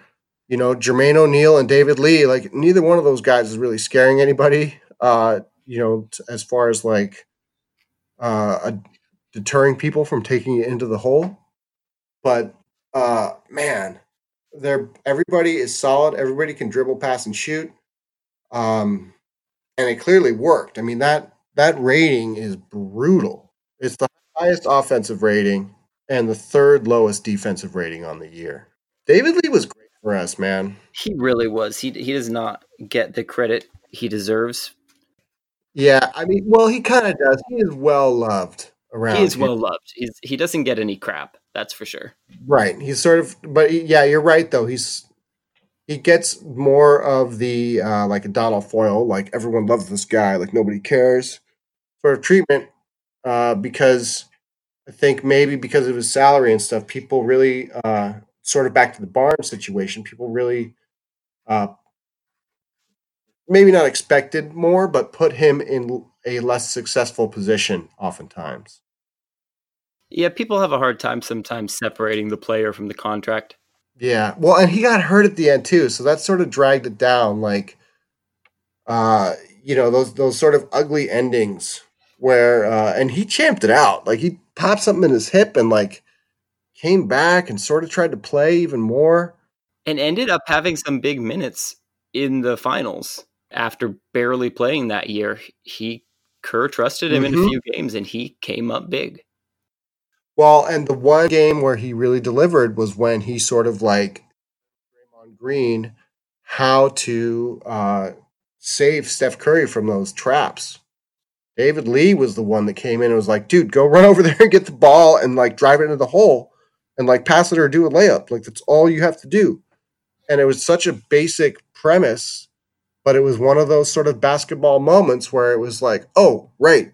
S2: you know Jermaine O'Neal and David Lee, like neither one of those guys is really scaring anybody. Uh, you know, t- as far as like uh, a, deterring people from taking it into the hole. But uh, man, they're everybody is solid. Everybody can dribble, pass, and shoot. Um, and it clearly worked. I mean that that rating is brutal. It's the highest offensive rating and the third lowest defensive rating on the year. David Lee was great for us, man.
S1: He really was. He he does not get the credit he deserves.
S2: Yeah, I mean, well, he kind of does. He is well loved around.
S1: He is well loved. He's he doesn't get any crap. That's for sure.
S2: right. He's sort of, but yeah, you're right though. He's he gets more of the uh, like Adonal Foyle, like everyone loves this guy, like nobody cares, sort of treatment. Uh, because I think maybe because of his salary and stuff, people really uh, sort of back to the barn situation. People really uh, maybe not expected more, but put him in a less successful position oftentimes.
S1: Yeah, people have a hard time sometimes separating the player from the contract.
S2: Yeah. Well, and he got hurt at the end too, so that sort of dragged it down. Like, uh, you know, those those sort of ugly endings where, uh, and he champed it out. Like he popped something in his hip and like came back and sort of tried to play even more.
S1: and ended up having some big minutes in the finals after barely playing that year. He Kerr trusted him in a
S2: Mhm.
S1: few games, and he came up big.
S2: Well, and the one game where he really delivered was when he sort of like Draymond Green how to uh, save Steph Curry from those traps. David Lee was the one that came in and was like, dude, go run over there and get the ball and like drive it into the hole and like pass it or do a layup. Like that's all you have to do. And it was such a basic premise, but it was one of those sort of basketball moments where it was like, oh, right.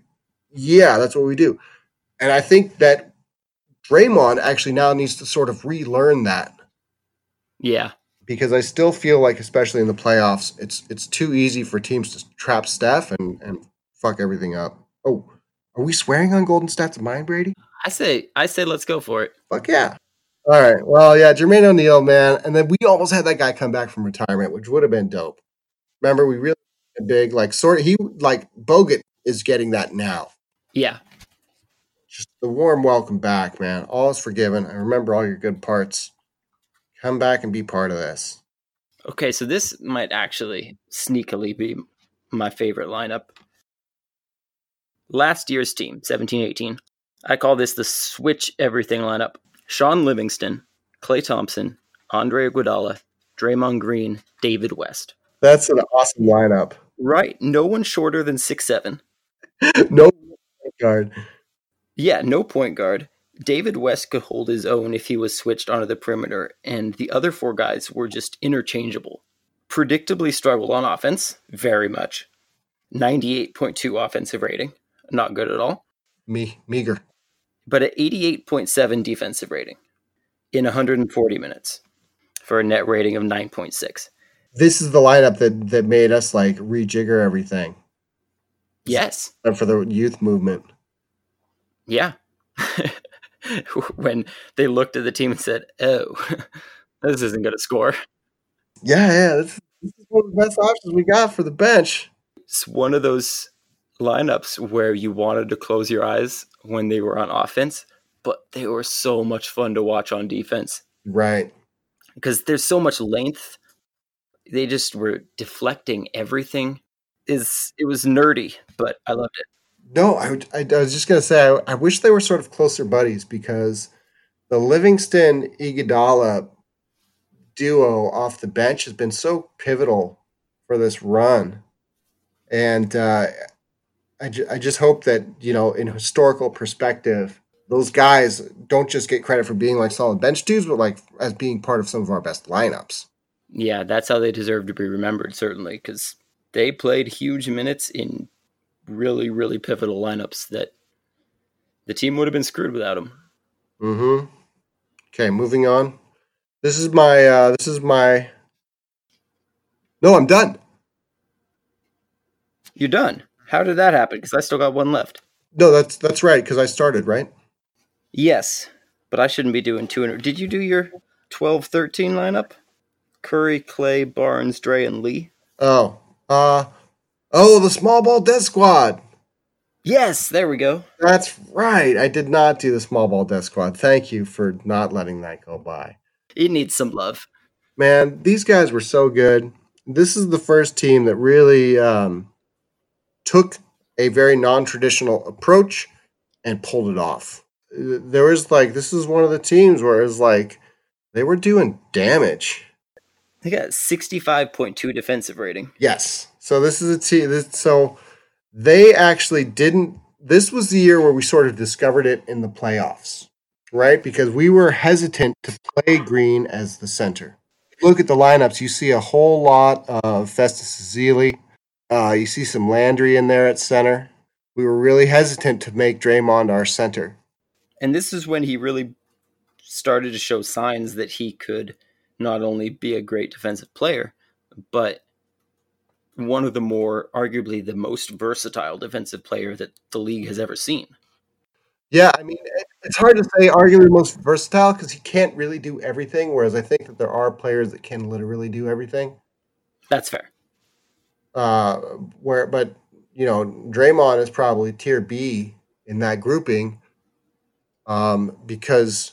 S2: Yeah, that's what we do. And I think that Draymond actually now needs to sort of relearn that
S1: Yeah,
S2: because I still feel like, especially in the playoffs, it's it's too easy for teams to trap Steph and and fuck everything up. Oh, are we swearing on Golden Stats of Mine, Brady?
S1: I say, I say, let's go for it.
S2: Fuck yeah! All right, well, yeah, Jermaine O'Neal, man, and then we almost had that guy come back from retirement, which would have been dope. Remember, we really big like sort of he like Bogut is getting that now.
S1: Yeah,
S2: just the warm welcome back, man. All is forgiven. I remember all your good parts. Come back and be part of this.
S1: Okay, so this might actually sneakily be my favorite lineup. Last year's team, 17 18, I call this the switch everything lineup. Sean Livingston, Klay Thompson, Andre Iguodala, Draymond Green, David West.
S2: That's an awesome lineup.
S1: Right. No one shorter than six seven.
S2: no guard.
S1: Yeah, no point guard. David West could hold his own if he was switched onto the perimeter, and the other four guys were just interchangeable. Predictably struggled on offense, very much. 98.2 offensive rating, not good at all.
S2: Me, meager.
S1: But at 88.7 defensive rating in 140 minutes for a net rating of 9.6.
S2: This is the lineup that that made us like rejigger everything.
S1: Yes.
S2: And for the youth movement.
S1: Yeah. when they looked at the team and said, "Oh, this isn't going to score."
S2: Yeah, yeah, this, this, is one of the best options we got for the bench.
S1: It's one of those lineups where you wanted to close your eyes when they were on offense, but they were so much fun to watch on defense.
S2: Right.
S1: Because there's so much length. They just were deflecting everything. Is it was nerdy, but I loved it.
S2: No, I, I, I was just going to say, I, I, wish they were sort of closer buddies because the Livingston Iguodala duo off the bench has been so pivotal for this run. And uh, I, ju- I just hope that, you know, in historical perspective, those guys don't just get credit for being like solid bench dudes, but like as being part of some of our best lineups.
S1: Yeah, that's how they deserve to be remembered, certainly, because they played huge minutes in really, really pivotal lineups that the team would have been screwed without him.
S2: Mm-hmm. Okay, moving on. This is my uh this is my No, I'm done.
S1: You're done. How did that happen? Because I still got one left.
S2: No, that's that's right, because I started, right?
S1: Yes. But I shouldn't be doing 200. Did you do your 12 13 lineup? Curry, Klay, Barnes, Dre, and Lee?
S2: Oh. Uh Oh, the small ball death squad.
S1: Yes, there we go.
S2: That's right. I did not do the small ball death squad. Thank you for not letting that go by.
S1: It needs some love.
S2: Man, these guys were so good. This is the first team that really um, took a very non traditional approach and pulled it off. There was like, this is one of the teams where it was like, they were doing damage.
S1: They got 65.2 defensive rating.
S2: Yes. So this is a team. This, so they actually didn't. This was the year where we sort of discovered it in the playoffs, right? Because we were hesitant to play Green as the center. Look at the lineups. You see a whole lot of Festus Ezeli. Uh, you see some Landry in there at center. We were really hesitant to make Draymond our center.
S1: And this is when he really started to show signs that he could not only be a great defensive player, but one of the more, arguably, the most versatile defensive player that the league has ever seen.
S2: Yeah, I mean, it's hard to say arguably most versatile because he can't really do everything. Whereas I think that there are players that can literally do everything.
S1: That's fair.
S2: Uh, where, but you know, Draymond is probably tier B in that grouping, um, because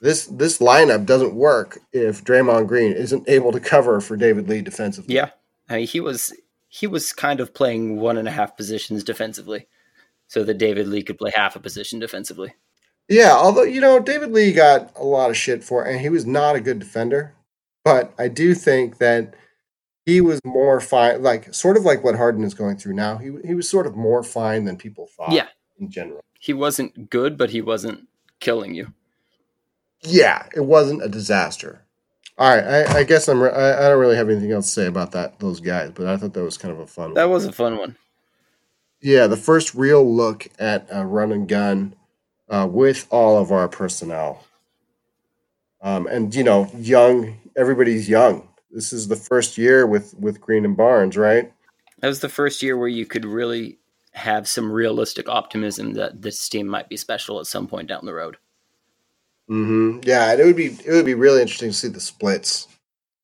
S2: this this lineup doesn't work if Draymond Green isn't able to cover for David Lee defensively.
S1: Yeah, I mean, he was he was kind of playing one and a half positions defensively, so that David Lee could play half a position defensively.
S2: Yeah, although you know David Lee got a lot of shit for, it, and he was not a good defender, but I do think that he was more fine, like sort of like what Harden is going through now. He he was sort of more fine than people thought.
S1: Yeah,
S2: in general,
S1: he wasn't good, but he wasn't killing you.
S2: Yeah, it wasn't a disaster. All right, I, I guess I'm. I, I, don't really have anything else to say about that those guys, but I thought that was kind of a fun.
S1: That
S2: one.
S1: was a fun one.
S2: Yeah, the first real look at a run and gun uh, with all of our personnel, um, and you know, young. Everybody's young. This is the first year with with Green and Barnes, right?
S1: That was the first year where you could really have some realistic optimism that this team might be special at some point down the road.
S2: Mm-hmm. Yeah, it would be it would be really interesting to see the splits,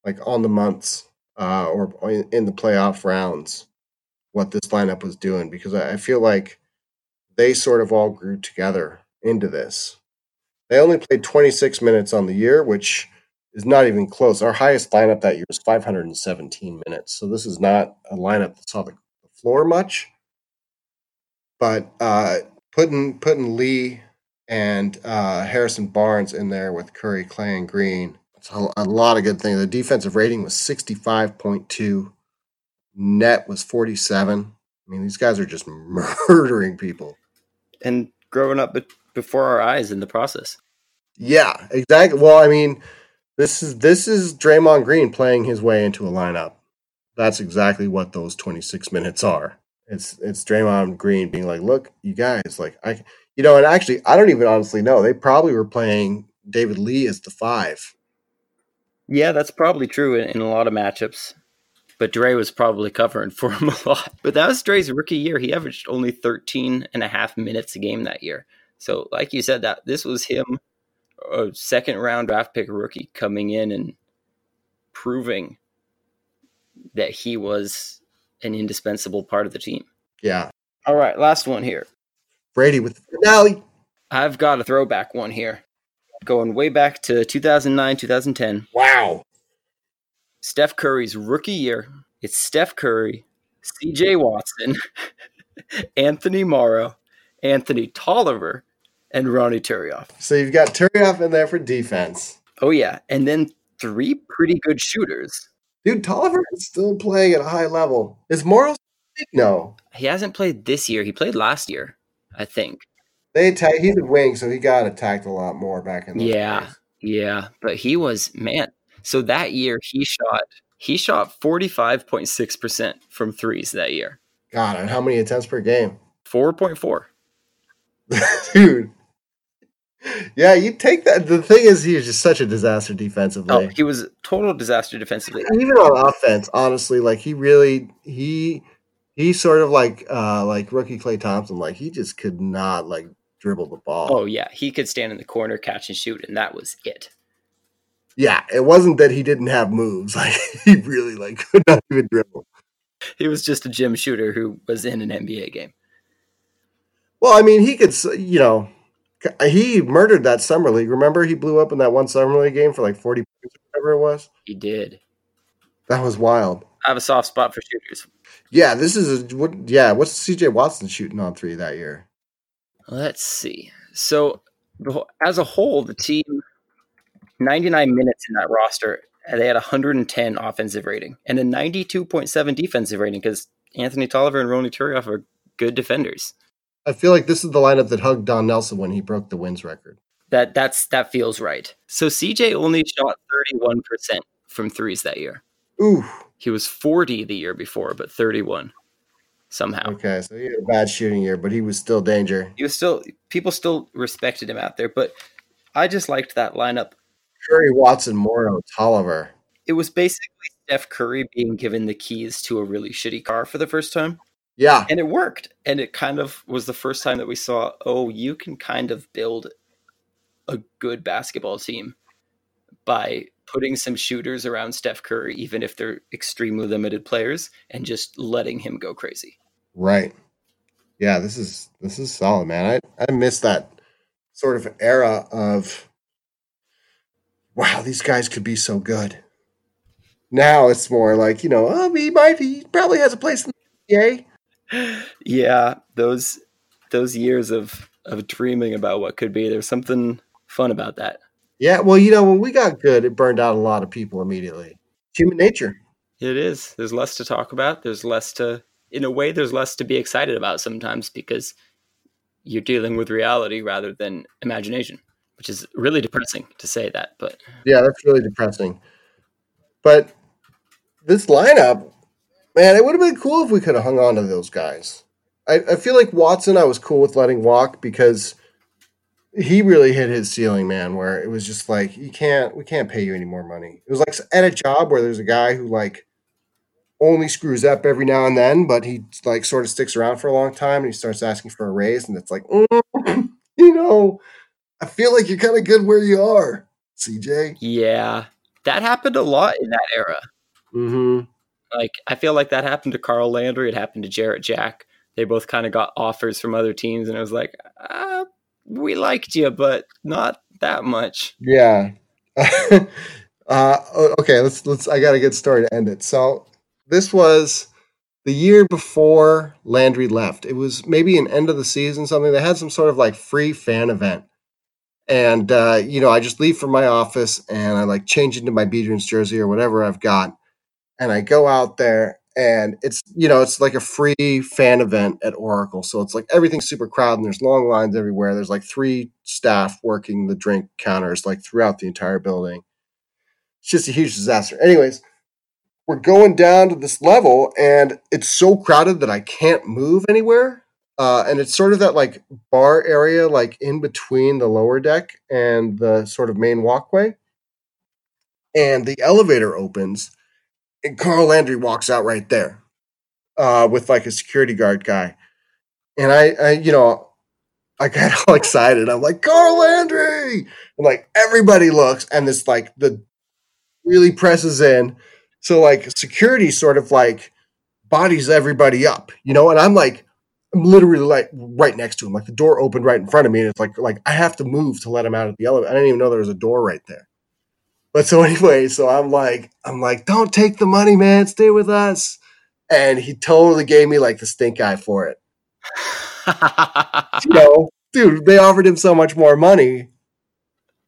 S2: like on the months uh, or in the playoff rounds, what this lineup was doing because I feel like they sort of all grew together into this. They only played 26 minutes on the year, which is not even close. Our highest lineup that year was 517 minutes, so this is not a lineup that saw the floor much. But uh, putting putting Lee and uh, Harrison Barnes in there with Curry, Klay, and Green. It's a, a lot of good things. The defensive rating was sixty five point two. Net was forty seven. I mean, these guys are just murdering people.
S1: And growing up be- before our eyes in the process.
S2: Yeah, exactly. Well, I mean, this is this is Draymond Green playing his way into a lineup. That's exactly what those 26 minutes are. It's it's Draymond Green being like, "Look, you guys, like I, you know." And actually, I don't even honestly know. They probably were playing David Lee as the five.
S1: Yeah, that's probably true in, in a lot of matchups. But Dre was probably covering for him a lot. But that was Dre's rookie year. He averaged only 13 and a half minutes a game that year. So, like you said, that this was him, a second round draft pick rookie, coming in and proving that he was an indispensable part of the team.
S2: Yeah.
S1: All right, last one here.
S2: Brady with the finale.
S1: I've got a throwback one here. Going way back to 2009, 2010.
S2: Wow.
S1: Steph Curry's rookie year. It's Steph Curry, CJ Watson, Anthony Morrow, Anthony Tolliver, and Ronny Turiaf.
S2: So you've got Turiaf in there for defense.
S1: Oh, yeah. And then three pretty good shooters.
S2: Dude, Tolliver is still playing at a high level. Is Morrow? No.
S1: He hasn't played this year. He played last year, I think.
S2: They attack, he's a wing, so he got attacked a lot more back in the
S1: Yeah.
S2: days.
S1: Yeah. But he was, man. So that year he shot he shot 45.6% from threes that year.
S2: God, and how many attempts per game?
S1: 4.4.
S2: Dude. Yeah, you take that. The thing is, he was just such a disaster defensively.
S1: Oh, he was total disaster defensively.
S2: Even on offense, honestly, like he really he he sort of like uh like rookie Klay Thompson, like he just could not like dribble the ball.
S1: Oh yeah, he could stand in the corner, catch and shoot, and that was it.
S2: Yeah, it wasn't that he didn't have moves. Like he really like could not even dribble.
S1: He was just a gym shooter who was in an NBA game.
S2: Well, I mean, he could, you know, he murdered that summer league. Remember, he blew up in that one summer league game for like forty points, or whatever it was.
S1: He did.
S2: That was wild.
S1: I have a soft spot for shooters.
S2: Yeah, this is a, what. Yeah, what's C.J. Watson shooting on three that year?
S1: Let's see. So, as a whole, the team, 99 minutes in that roster, they had 110 offensive rating and a 92.7 defensive rating because Anthony Tolliver and Ronny Turiaf are good defenders.
S2: I feel like this is the lineup that hugged Don Nelson when he broke the wins record.
S1: That that's that feels right. So CJ only shot 31% from threes that year.
S2: Ooh.
S1: He was 40 the year before, but 31 somehow.
S2: Okay, so he had a bad shooting year, but he was still danger.
S1: He was still people still respected him out there, but I just liked that lineup.
S2: Curry, Watson, Morrow, Tolliver.
S1: It was basically Steph Curry being given the keys to a really shitty car for the first time.
S2: Yeah,
S1: And it worked. And it kind of was the first time that we saw, oh, you can kind of build a good basketball team by putting some shooters around Steph Curry, even if they're extremely limited players, and just letting him go crazy.
S2: right. Yeah, this is this is solid, man. I I miss that sort of era of wow, these guys could be so good. Now it's more like you know, oh, he might he probably has a place in the NBA.
S1: Yeah, those those years of of dreaming about what could be, there's something fun about that.
S2: Yeah, well, you know, when we got good, it burned out a lot of people immediately. Human nature.
S1: It is. There's less to talk about. There's less to, in a way, there's less to be excited about sometimes because you're dealing with reality rather than imagination, which is really depressing to say that. But
S2: Yeah, that's really depressing. But this lineup, man, it would have been cool if we could have hung on to those guys. I, I feel like Watson, I was cool with letting walk because he really hit his ceiling, man. Where it was just like you can't, we can't pay you any more money. It was like at a job where there's a guy who like only screws up every now and then, but he like sort of sticks around for a long time and he starts asking for a raise, and it's like, mm, you know, I feel like you're kind of good where you are, CJ.
S1: yeah, that happened a lot in that era.
S2: Mm-hmm.
S1: Like, I feel like that happened to Carl Landry. It happened to Jarrett Jack. They both kind of got offers from other teams, and it was like, ah, we liked you, but not that much.
S2: Yeah. uh, okay, let's let's. I got a good story to end it. So this was the year before Landry left. It was maybe an end of the season, something. They had some sort of like free fan event. And, uh, you know, I just leave from my office and I like change into my Biedrins jersey or whatever I've got. And I go out there and it's, you know, it's like a free fan event at Oracle. So it's like everything's super crowded and there's long lines everywhere. There's like three staff working the drink counters like throughout the entire building. It's just a huge disaster. Anyways, we're going down to this level and it's so crowded that I can't move anywhere. Uh, and it's sort of that like bar area, like in between the lower deck and the sort of main walkway. And the elevator opens, and Carl Landry walks out right there uh, with like a security guard guy. And I, I, you know, I got all excited. I'm like, Carl Landry! And like everybody looks, and this like the really presses in so like security sort of like bodies everybody up, you know, and I'm like, I'm literally like right next to him. Like the door opened right in front of me, and it's like like I have to move to let him out of the elevator. I didn't even know there was a door right there. But so anyway, so I'm like, I'm like, don't take the money, man. Stay with us. And he totally gave me like the stink eye for it. you know, dude, they offered him so much more money,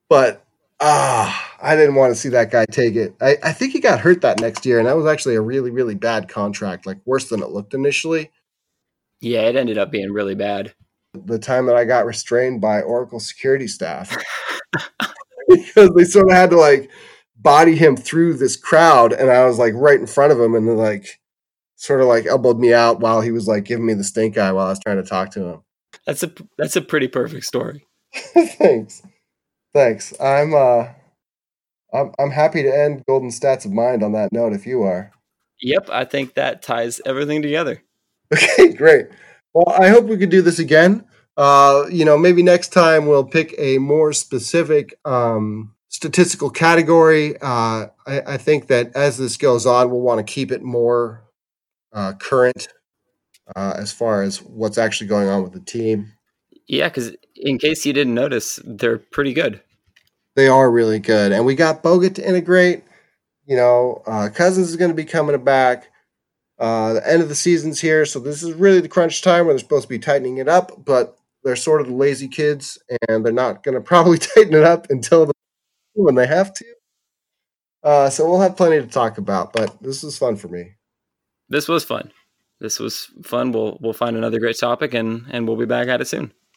S2: but ah, I didn't want to see that guy take it. I, I think he got hurt that next year, and that was actually a really, really bad contract, like worse than it looked initially.
S1: Yeah, it ended up being really bad.
S2: The time that I got restrained by Oracle security staff because they sort of had to like body him through this crowd, and I was like right in front of him, and then like sort of like elbowed me out while he was like giving me the stink eye while I was trying to talk to him.
S1: That's a that's a pretty perfect story.
S2: Thanks. Thanks. I'm uh I'm I'm happy to end Golden Stats of Mind on that note if you are.
S1: Yep, I think that ties everything together.
S2: Okay, great. Well, I hope we could do this again. Uh, you know, maybe next time we'll pick a more specific um, statistical category. Uh, I, I think that as this goes on, we'll want to keep it more uh, current uh, as far as what's actually going on with the team.
S1: Yeah, because in case you didn't notice, they're pretty good.
S2: They are really good, and we got Bogut to integrate. You know, uh, Cousins is going to be coming back. Uh, the end of the season's here, so this is really the crunch time where they're supposed to be tightening it up, but they're sort of the lazy kids, and they're not going to probably tighten it up until the, when they have to. Uh, so we'll have plenty to talk about, but this was fun for me.
S1: This was fun. This was fun. We'll we'll find another great topic, and and we'll be back at it soon.